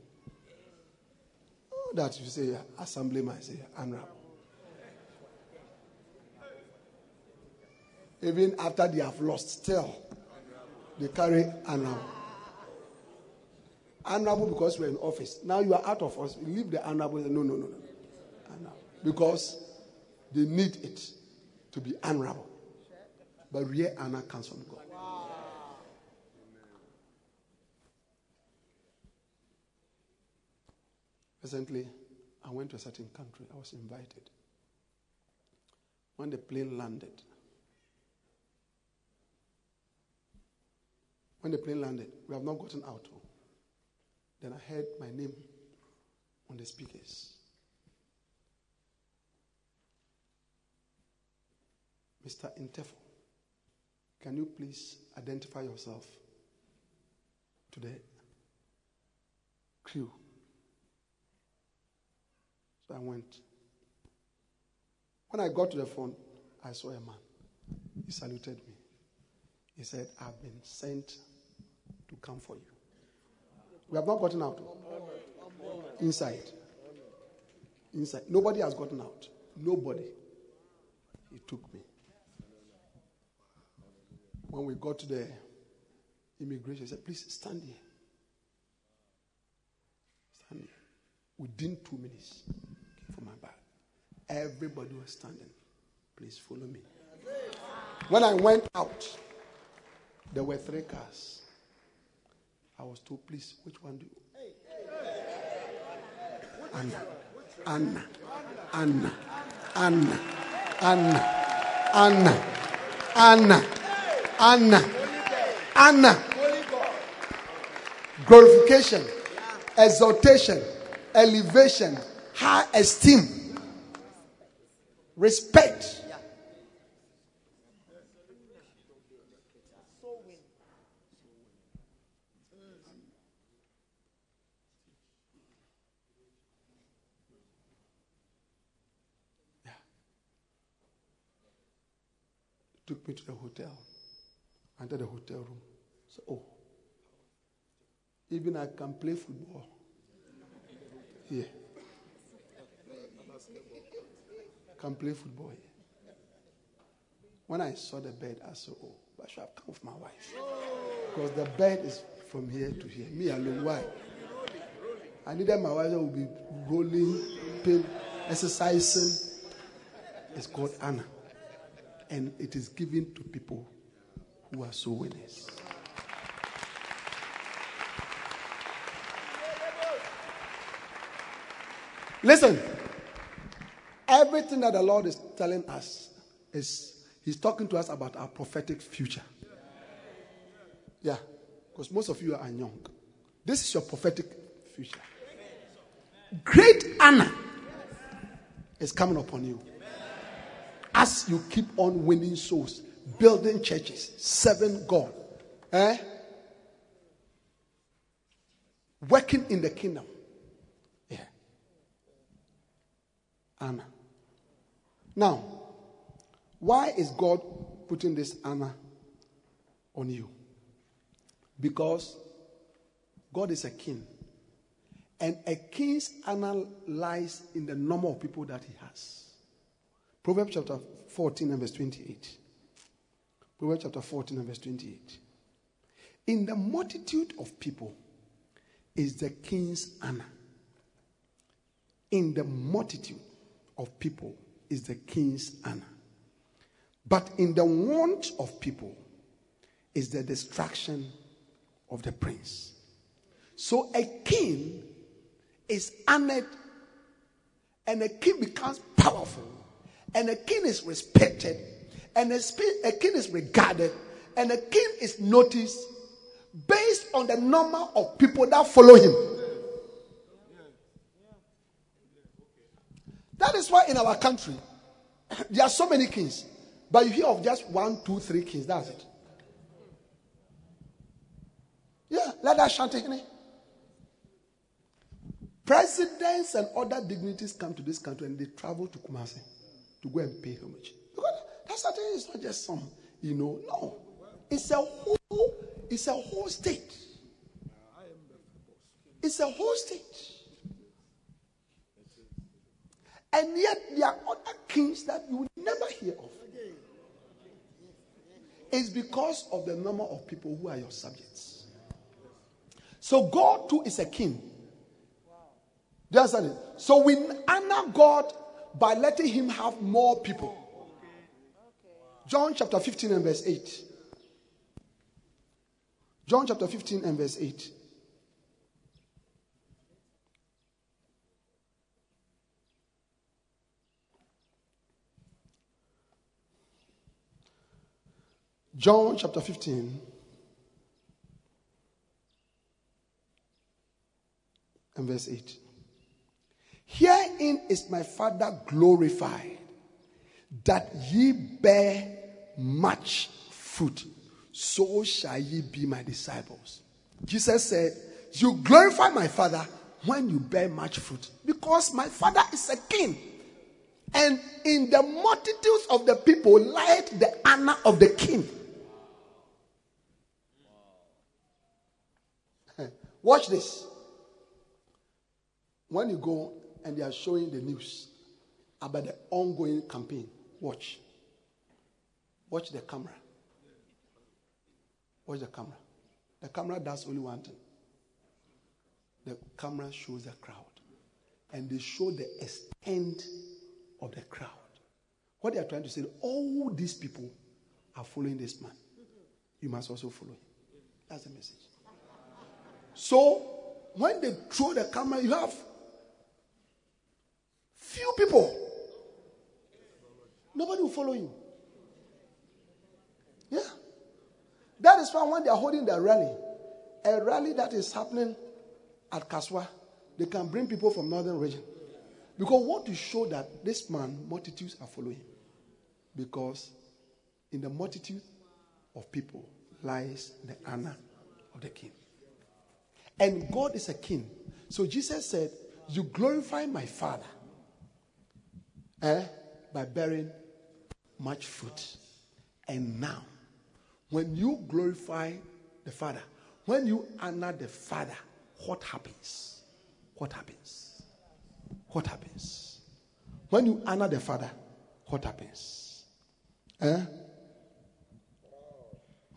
Oh, that you say assemblyman, say Anna. Even after they have lost, still they carry Anna. Honorable because you're in office. Now you are out of office. Leave the honorable. No, no, no, no. Because they need it to be honorable. But real honor comes from God. Recently, I went to a certain country. I was invited. When the plane landed, when the plane landed, we have not gotten out. Oh. Then I heard my name on the speakers. Mr. Intefo, can you please identify yourself to the crew? So I went. When I got to the phone, I saw a man. He saluted me. He said, I've been sent to come for you. We have not gotten out. Inside. Inside. Nobody has gotten out. Nobody. He took me. When we got to the immigration, he said, Please stand here. Stand here. Within two minutes, for my bag. Everybody was standing. Please follow me. When I went out, there were three cars. I was told, please, which one do you? Anna. Anna. Anna. Anna. Anna. Anna. Anna. Anna. Anna. Glorification, exaltation, elevation, high esteem, respect. Took me to the hotel. Entered the hotel room. So, oh, even I can play football. Yeah. Can play football here. When I saw the bed, I said, oh, but I should have come with my wife. Because the bed is from here to here. Me alone, why? I needed my wife who would be rolling, pain, exercising. It's called Anna. And it is given to people who are soul winners. Listen, everything that the Lord is telling us is He's talking to us about our prophetic future. Yeah, because most of you are young. This is your prophetic future. Great honor is coming upon you as you keep on winning souls, building churches, serving God, eh? working in the kingdom. Yeah. Honor. Now, why is God putting this honor on you? Because God is a king. And a king's honor lies in the number of people that he has. Proverbs chapter 14 and verse 28. Proverbs chapter 14 and verse 28. In the multitude of people is the king's honor. In the multitude of people is the king's honor. But in the want of people is the destruction of the prince. So a king is honored and a king becomes powerful and a king is respected and a, a king is regarded and a king is noticed based on the number of people that follow him. That is why in our country (clears throat) there are so many kings, but you hear of just one, two, three kings. That's it. Yeah, let that Asantehene. Presidents and other dignitaries come to this country and they travel to Kumasi to go and pay homage. Because that certain is not just some, you know, no. It's a whole, it's a whole state. It's a whole state. And yet there are other kings that you will never hear of. It's because of the number of people who are your subjects. So God too is a king. Do you understand it? So we honor God by letting him have more people. John chapter 15 and verse 8. John chapter 15 and verse 8. John chapter 15 and verse 8. Herein is my Father glorified, that ye bear much fruit, so shall ye be my disciples. Jesus said, You glorify my Father when you bear much fruit, because my Father is a king. And in the multitudes of the people lieth the honor of the king. (laughs) Watch this. When you go and they are showing the news about the ongoing campaign, watch. Watch the camera. Watch the camera. The camera does only one thing. The camera shows the crowd. And they show the extent of the crowd. What they are trying to say, all these people are following this man. You must also follow him. That's the message. So when they throw the camera, you have few people. Nobody will follow you. Yeah. That is why when they are holding their rally, a rally that is happening at Kasoa, they can bring people from northern region. Because want to show that this man, multitudes are following. Because in the multitude of people lies the honor of the king. And God is a king. So Jesus said, You glorify my Father eh, by bearing much fruit. And now, when you glorify the Father, when you honor the Father, what happens? What happens? What happens? When you honor the Father, what happens? Eh?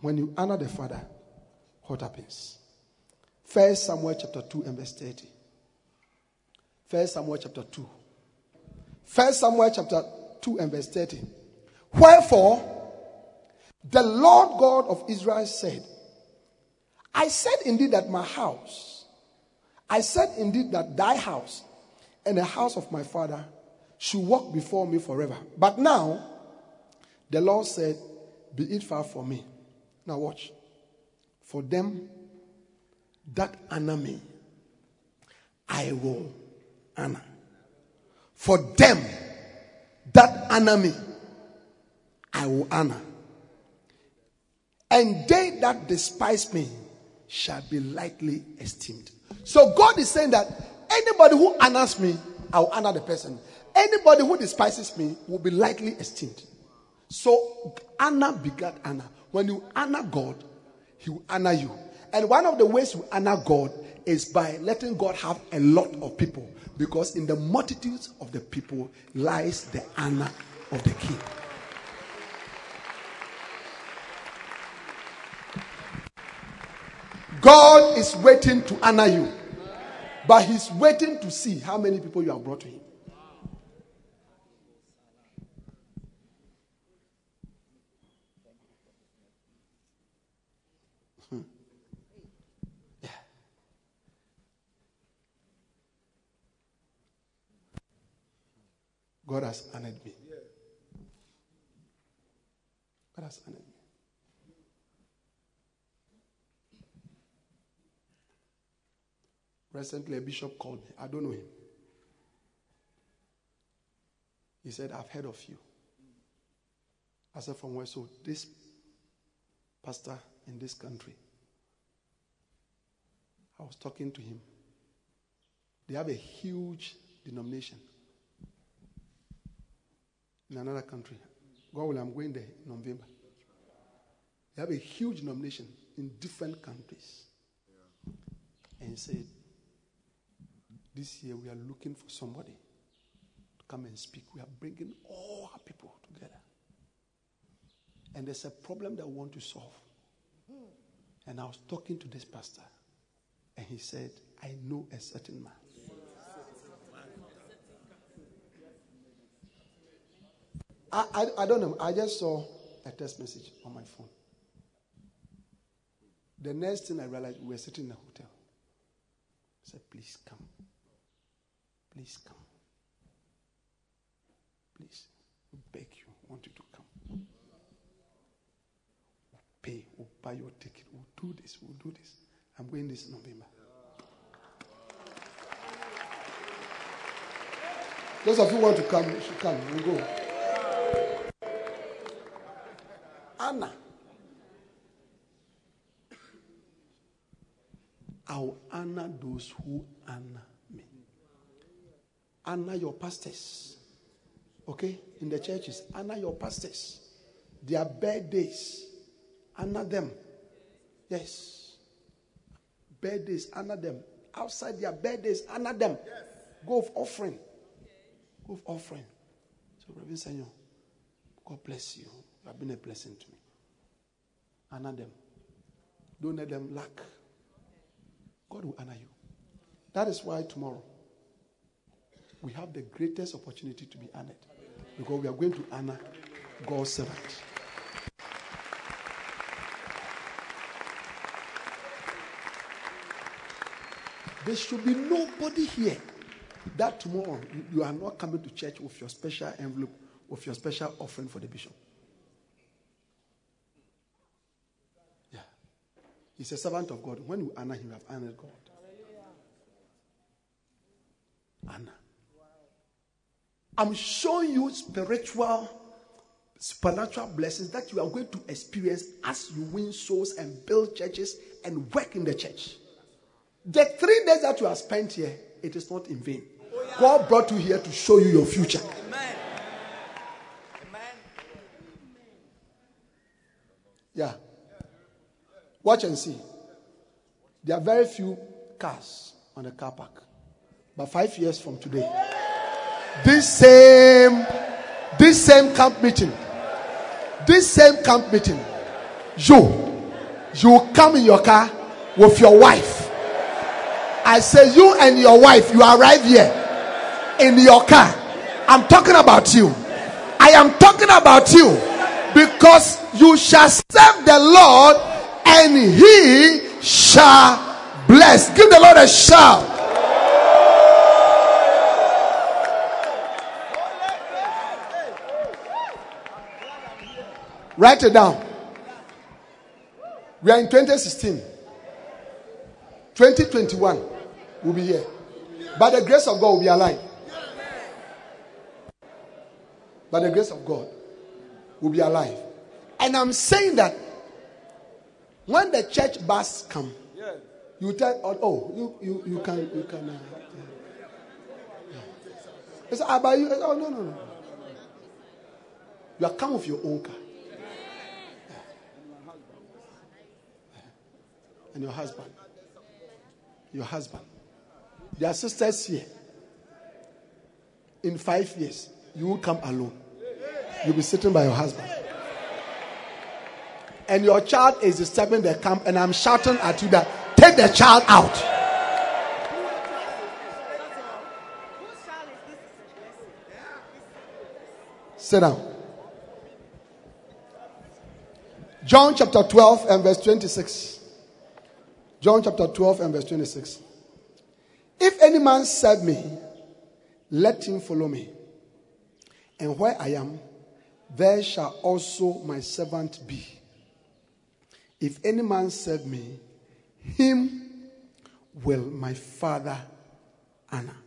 When you honor the Father, what happens? First Samuel chapter 2 and verse 30. First Samuel chapter 2. First Samuel chapter 2 and verse 30. Wherefore, the Lord God of Israel said, I said indeed that my house, I said indeed that thy house and the house of my father should walk before me forever. But now, the Lord said, Be it far from me. Now, watch. For them that honor me, I will honor. For them that honor me, I will honor. And they that despise me shall be lightly esteemed. So God is saying that anybody who honors me, I will honor the person. Anybody who despises me will be lightly esteemed. So honor begat honor. When you honor God, He will honor you. And one of the ways you honor God is by letting God have a lot of people. Because in the multitudes of the people lies the honor of the king. God is waiting to honor you, but He's waiting to see how many people you have brought to Him. God has honored me. God has honored me. Recently, a bishop called me. I don't know him. He said, I've heard of you. I said, From where? So, this pastor in this country, I was talking to him. They have a huge denomination in another country. God will, I'm going there in November. They have a huge nomination in different countries. And he said, This year we are looking for somebody to come and speak. We are bringing all our people together. And there's a problem that we want to solve. And I was talking to this pastor, and he said, I know a certain man. I, I, I don't know. I just saw a text message on my phone. The next thing I realized, we were sitting in a hotel. I said, Please come. Please come. Please. We beg you. want you to come. We'll pay. We'll buy your ticket. We'll do this. We'll do this. I'm going this November. Those of you who want to come, you should come. We'll go. Anna. I'll honor those who honor me. Honor your pastors. Okay? In the churches, honor your pastors. Their birthdays, honor them. Yes. Birthdays, honor them. Outside their birthdays, honor them. Go of offering. Go of offering. So, Reverend Senor, God bless you. Have been a blessing to me. Honor them. Don't let them lack. God will honor you. That is why tomorrow we have the greatest opportunity to be honored because we are going to honor God's servant. There should be nobody here that tomorrow you are not coming to church with your special envelope, with your special offering for the bishop. He's a servant of God. When you honor him, you have honored God. Honor. I'm showing you spiritual, supernatural blessings that you are going to experience as you win souls and build churches and work in the church. The three days that you have spent here, it is not in vain. God brought you here to show you your future. Amen. Amen. Yeah. Watch and see. There are very few cars on the car park. But five years from today, this same, this same camp meeting, this same camp meeting, you, you come in your car with your wife. I say, you and your wife, you arrive here. in your car. I'm talking about you. I am talking about you because you shall serve the Lord and he shall bless. Give the Lord a shout. Write it down. We are in 2016. 2021 will be here. By the grace of God, we'll be alive. By the grace of God, we'll be alive. And I'm saying that when the church bus come, you tell, oh, oh, you, you, you can, you can. Uh, yeah. It's, I buy you. Oh, no, no, no. You are come with your own car. And your husband. Your husband. There are sisters here. In five years, you will come alone. You'll be sitting by your husband. And your child is disturbing the camp, and I'm shouting at you that take the child out. Sit down. John chapter 12 and verse 26. John chapter 12 and verse 26. If any man serve me, let him follow me. And where I am, there shall also my servant be. If any man serve me, him will my father honor.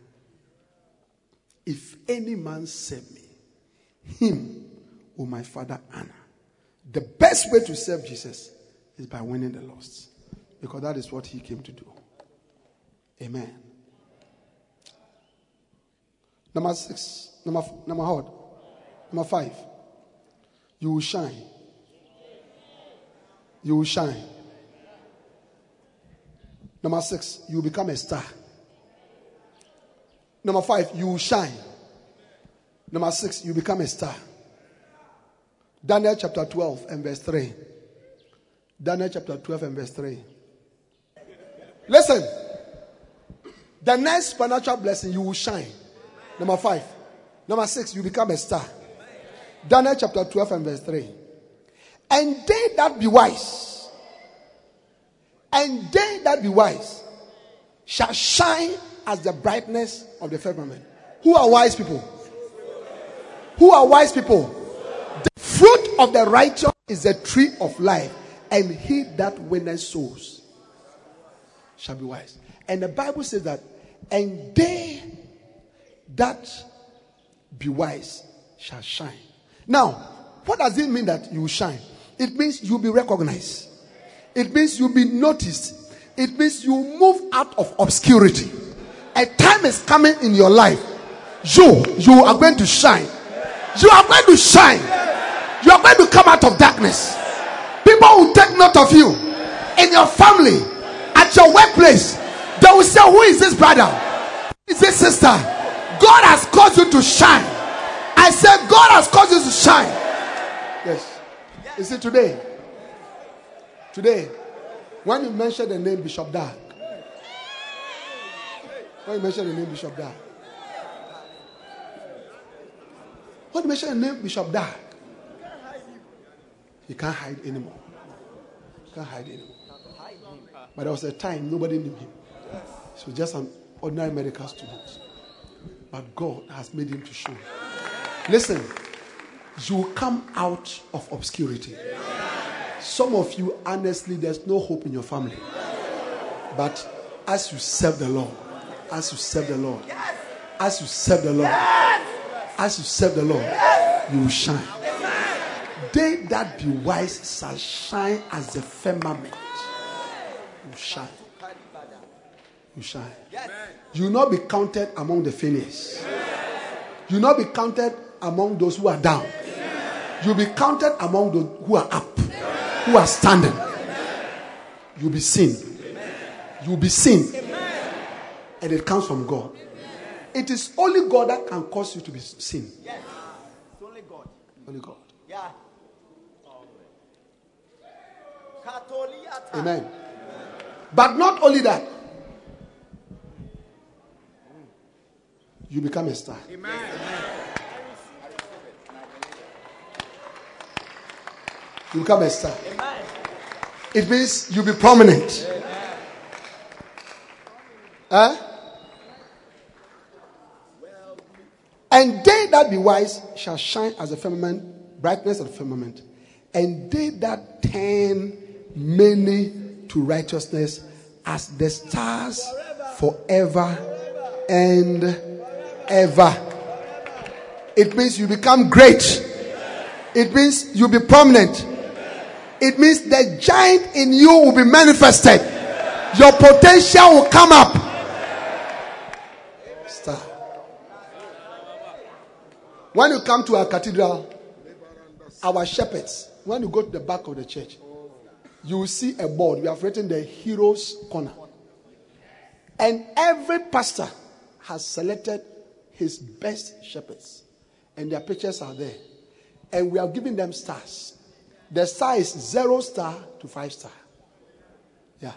If any man serve me, him will my father honor. The best way to serve Jesus is by winning the lost. Because that is what he came to do. Amen. Number six. Number, number? Number five. You will shine. You will shine. Number six, you will become a star. Number five, you will shine. Number six, you become a star. Daniel chapter 12 and verse 3. Daniel chapter 12 and verse 3. Listen. The next financial blessing, you will shine. Number five. Number six, you become a star. Daniel chapter 12 and verse 3. And they that be wise, and they that be wise, shall shine as the brightness of the firmament. Who are wise people? Who are wise people? The fruit of the righteous is the tree of life, and he that winneth souls shall be wise. And the Bible says that, and they that be wise shall shine. Now, what does it mean that you shine? It means you'll be recognized. It means you'll be noticed. It means you move out of obscurity. A time is coming in your life. You, you are going to shine. You are going to shine. You are going to come out of darkness. People will take note of you in your family, at your workplace. They will say, Who is this brother? Who is this sister? God has caused you to shine. I said, God has caused you to shine. Yes. it today, today, when you mention the name Bishop Dag, when you mention the name Bishop Dag, when you mention the name Bishop Dag, he can't hide anymore. Can't hide anymore. But there was a time nobody knew him. He was just an ordinary medical student. But God has made him to show. Listen, you will come out of obscurity. Some of you, honestly, there's no hope in your family. But as you serve the Lord, as you serve the Lord, as you serve the Lord, as you serve the Lord, you will shine. They that be wise shall shine as the firmament. You shine. You shine. You will not be counted among the failures. You will not be counted among those who are down. You'll be counted among those who are up, who are standing. You'll be seen. You'll be seen. And it comes from God. It is only God that can cause you to be seen. Yes. It's only God. Only God. Yeah. Amen. But not only that, you you become a star. You become a star. It means you'll be prominent. Huh? And they that be wise shall shine as a firmament, brightness of the firmament. And they that turn many to righteousness as the stars forever and ever. It means you become great. It means you'll be prominent. It means the giant in you will be manifested. Your potential will come up. When you come to our cathedral, our shepherds, when you go to the back of the church, you will see a board. We have written the Heroes Corner. And every pastor has selected his best shepherds. And their pictures are there. And we are giving them stars. The star is zero star to five star. Yeah.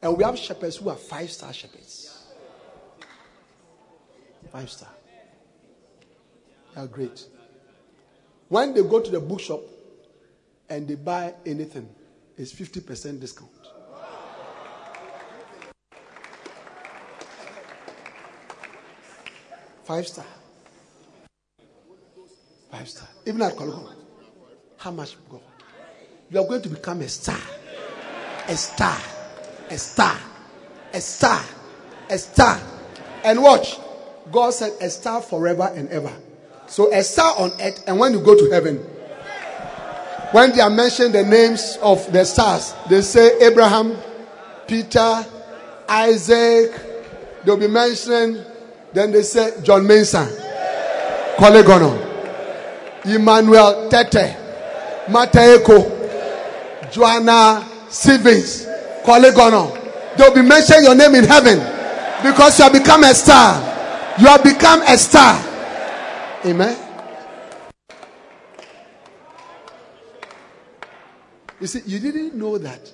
And we have shepherds who are five star shepherds. Five star. They are great. When they go to the bookshop and they buy anything, it's 50% discount. Five star. Five star. Even at Kologo. How much go? You are going to become a star. A star. A star. A star. A star. And watch. God said a star forever and ever. So a star on earth, and when you go to heaven, when they are mentioned the names of the stars, they say Abraham, Peter, Isaac, they'll be mentioned, then they say John Mason, Korle Gonno, Emmanuel Tete, Mateko, Joanna Stevens, Korle Gonno. They'll be mentioning your name in heaven because you have become a star. You have become a star. Amen. You see, you didn't know that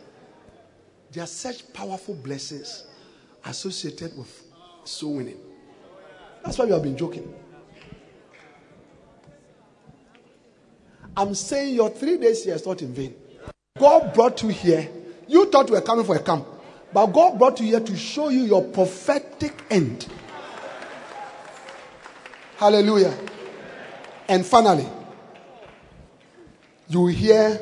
there are such powerful blessings associated with soul winning. That's why you have been joking. I'm saying your three days here is not in vain. God brought you here. You thought you were coming for a camp, but God brought you here to show you your prophetic end. Hallelujah. And finally, you hear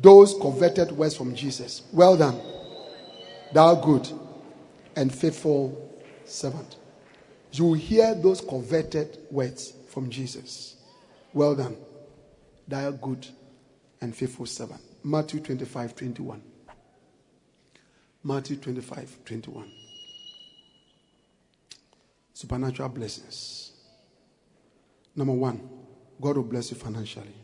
those converted words from Jesus. Well done, thou good and faithful servant. You hear those converted words from Jesus. Well done, thou good and faithful servant. Matthew 25 21. Matthew 25 21. Supernatural blessings. Number one, God will bless you financially.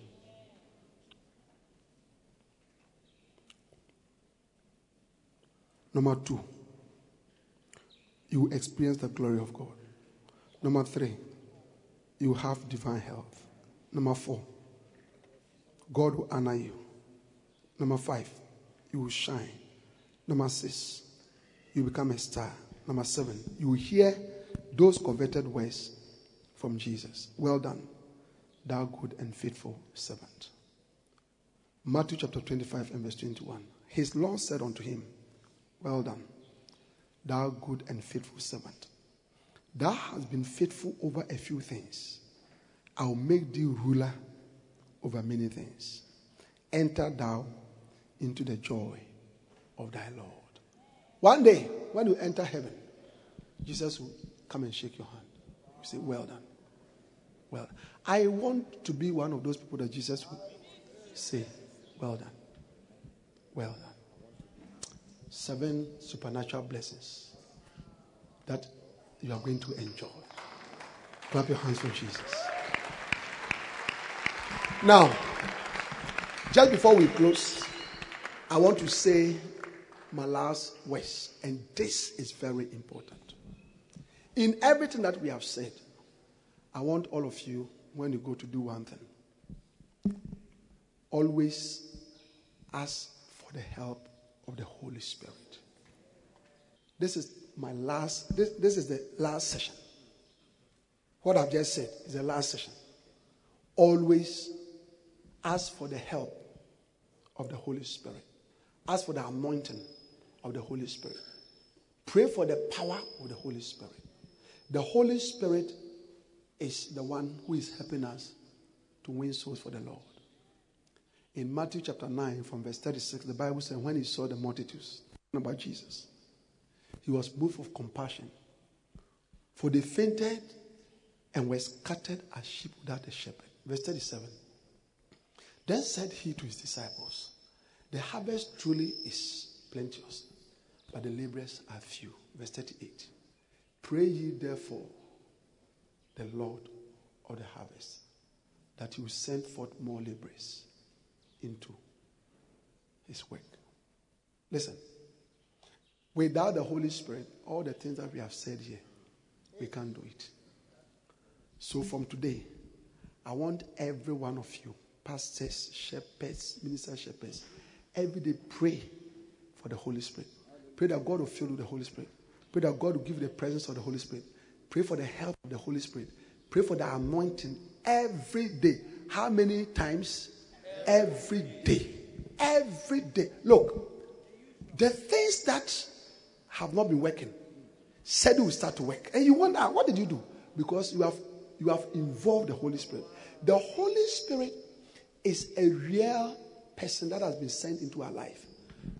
Number two, you experience the glory of God. Number three, you have divine health. Number four, God will honor you. Number five, you will shine. Number six, you become a star. Number seven, you will hear those converted words from Jesus. Well done, thou good and faithful servant. Matthew chapter 25 and verse 21. His Lord said unto him, Well done, thou good and faithful servant. Thou hast been faithful over a few things. I'll make thee ruler over many things. Enter thou into the joy of thy Lord. One day, when you enter heaven, Jesus will come and shake your hand. You say, Well done. Well, I want to be one of those people that Jesus will say, Well done. Well done. Seven supernatural blessings that you are going to enjoy. Clap your hands for Jesus. Now, just before we close, I want to say my last words, and this is very important. In everything that we have said, I want all of you, when you go to do one thing, always ask for the help of the Holy Spirit. This is my last, this, this is the last session. what I've just said is the last session. Always ask for the help of the Holy Spirit. Ask for the anointing of the Holy Spirit. Pray for the power of the Holy Spirit. The Holy Spirit is the one who is helping us to win souls for the Lord. In Matthew chapter 9, from verse 36, the Bible says, When he saw the multitudes, about Jesus, he was moved with compassion. For they fainted and were scattered as sheep without a shepherd. Verse 37. Then said he to his disciples, The harvest truly is plenteous, but the laborers are few. Verse 38. Pray ye therefore the Lord of the harvest that he will send forth more laborers into his work. Listen, without the Holy Spirit, all the things that we have said here, we can't do it. So from today, I want every one of you, pastors, shepherds, minister shepherds, every day pray for the Holy Spirit. Pray that God will fill you with the Holy Spirit. Pray that God will give you the presence of the Holy Spirit. Pray for the help of the Holy Spirit. Pray for the anointing every day. How many times? Every day. Every day. Look, the things that have not been working, said will start to work. And you wonder, what did you do? Because you have you have involved the Holy Spirit. The Holy Spirit is a real person that has been sent into our life.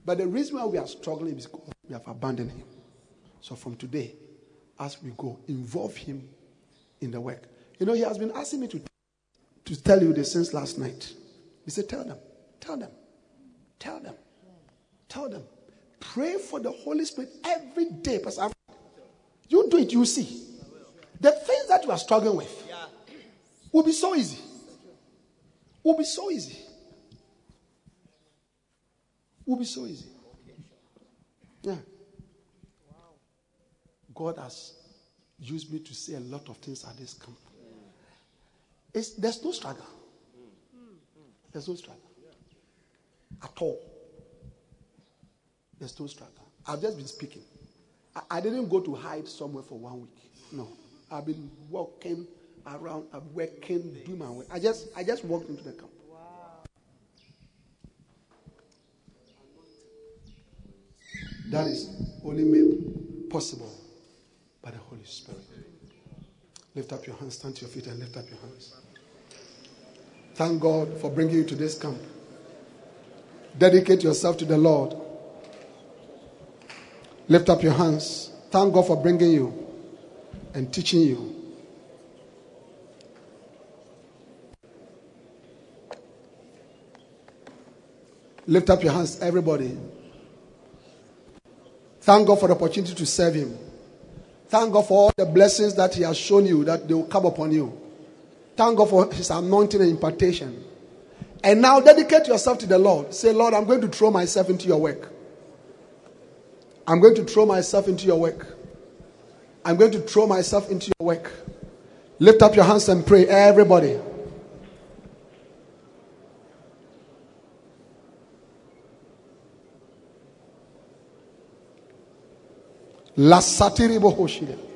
But the reason why we are struggling is because we have abandoned him. So from today, as we go, involve him in the work. You know, he has been asking me to, to tell you this since last night. He said, Tell them, tell them, tell them, tell them. Pray for the Holy Spirit every day, Pastor. You do it, you see. The things that you are struggling with will be so easy. Will be so easy. Will be so easy. Yeah. God has used me to say a lot of things at this camp. It's, there's no struggle. There's no struggle. At all. There's no struggle. I've just been speaking. I, I didn't go to hide somewhere for one week. No. I've been walking around, I'm working, doing my work. I just I just walked into the camp. That is only made possible by the Holy Spirit. Lift up your hands, stand to your feet, and lift up your hands. Thank God for bringing you to this camp. Dedicate yourself to the Lord. Lift up your hands. Thank God for bringing you and teaching you. Lift up your hands, everybody. Thank God for the opportunity to serve Him. Thank God for all the blessings that He has shown you that they will come upon you. Thank God for His anointing and impartation. And now dedicate yourself to the Lord. Say, Lord, I'm going to throw myself into your work. I'm going to throw myself into your work. I'm going to throw myself into your work. Lift up your hands and pray, everybody. La satiri bohoshide.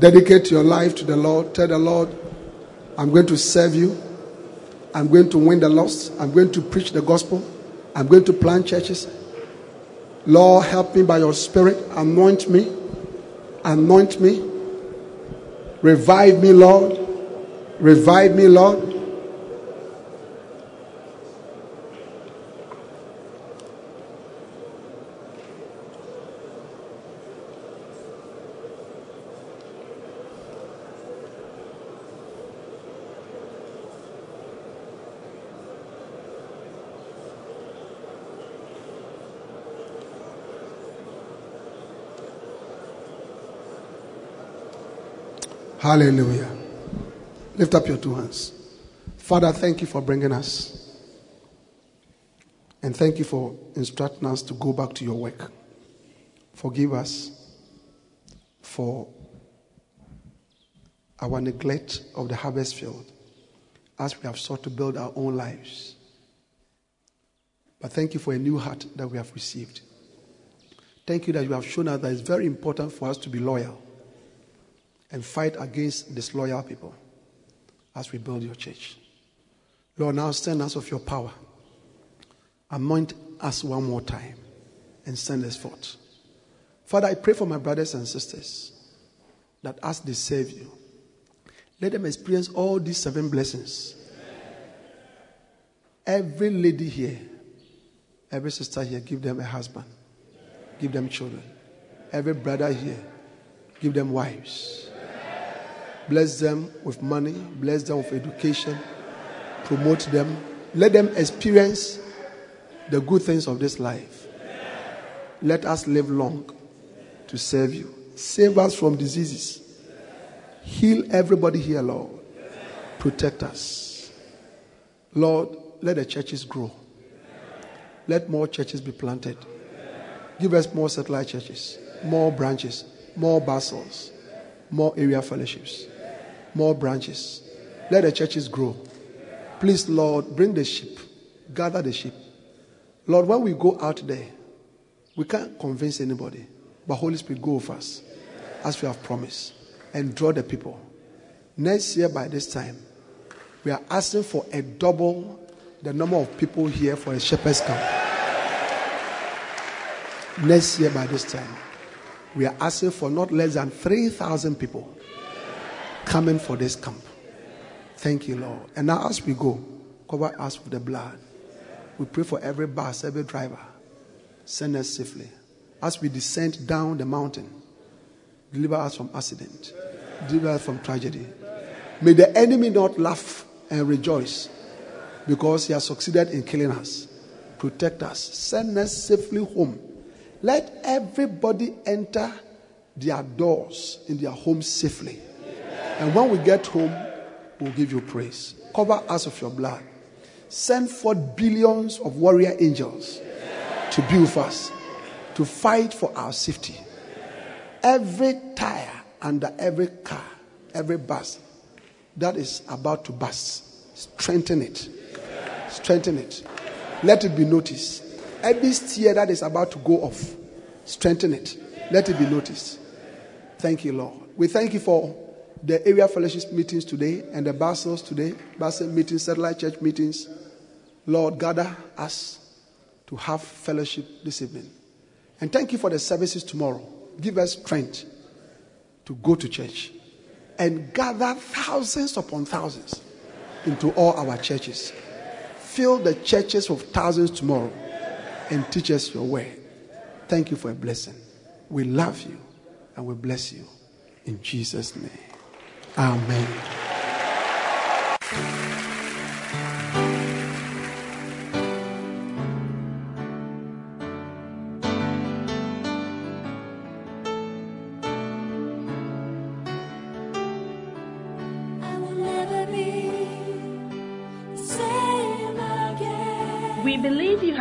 Dedicate your life to the Lord. Tell the Lord, I'm going to serve you. I'm going to win the lost. I'm going to preach the gospel. I'm going to plant churches. Lord, help me by your spirit. Anoint me. Anoint me. Revive me, Lord. Revive me, Lord. Hallelujah. Lift up your two hands. Father, thank you for bringing us. And thank you for instructing us to go back to your work. Forgive us for our neglect of the harvest field as we have sought to build our own lives. But thank you for a new heart that we have received. Thank you that you have shown us that it's very important for us to be loyal and fight against disloyal people as we build your church. Lord, now send us of your power. Anoint us one more time and send us forth. Father, I pray for my brothers and sisters that as they serve you, let them experience all these seven blessings. Every lady here, every sister here, give them a husband, give them children. Every brother here, give them wives. Bless them with money, bless them with education, promote them. Let them experience the good things of this life. Let us live long to serve you. Save us from diseases. Heal everybody here, Lord. Protect us. Lord, let the churches grow. Let more churches be planted. Give us more satellite churches, more branches, more bacentas, more area fellowships, more branches. Let the churches grow. Please, Lord, bring the sheep, gather the sheep. Lord, when we go out there, we can't convince anybody, but Holy Spirit, go with us as we have promised and draw the people. Next year, by this time, we are asking for a double the number of people here for a shepherd's camp. Next year, by this time, we are asking for not less than 3,000 people coming for this camp. Thank you, Lord. And now, as we go, cover us with the blood. We pray for every bus, every driver. Send us safely. As we descend down the mountain, deliver us from accident, deliver us from tragedy. May the enemy not laugh and rejoice because he has succeeded in killing us. Protect us. Send us safely home. Let everybody enter their doors in their homes safely. And when we get home, we'll give you praise. Cover us with your blood. Send forth billions of warrior angels to be with us, to fight for our safety. Every tire under every car, every bus that is about to bust, strengthen it. Strengthen it. Let it be noticed. Every steer that is about to go off, strengthen it. Let it be noticed. Thank you, Lord. We thank you for the area fellowship meetings today and the Bacentas today, Bacenta meetings, satellite church meetings. Lord, gather us to have fellowship this evening. And thank you for the services tomorrow. Give us strength to go to church and gather thousands upon thousands into all our churches. Fill the churches with thousands tomorrow and teach us your way. Thank you for a blessing. We love you and we bless you. In Jesus' name. Amen. I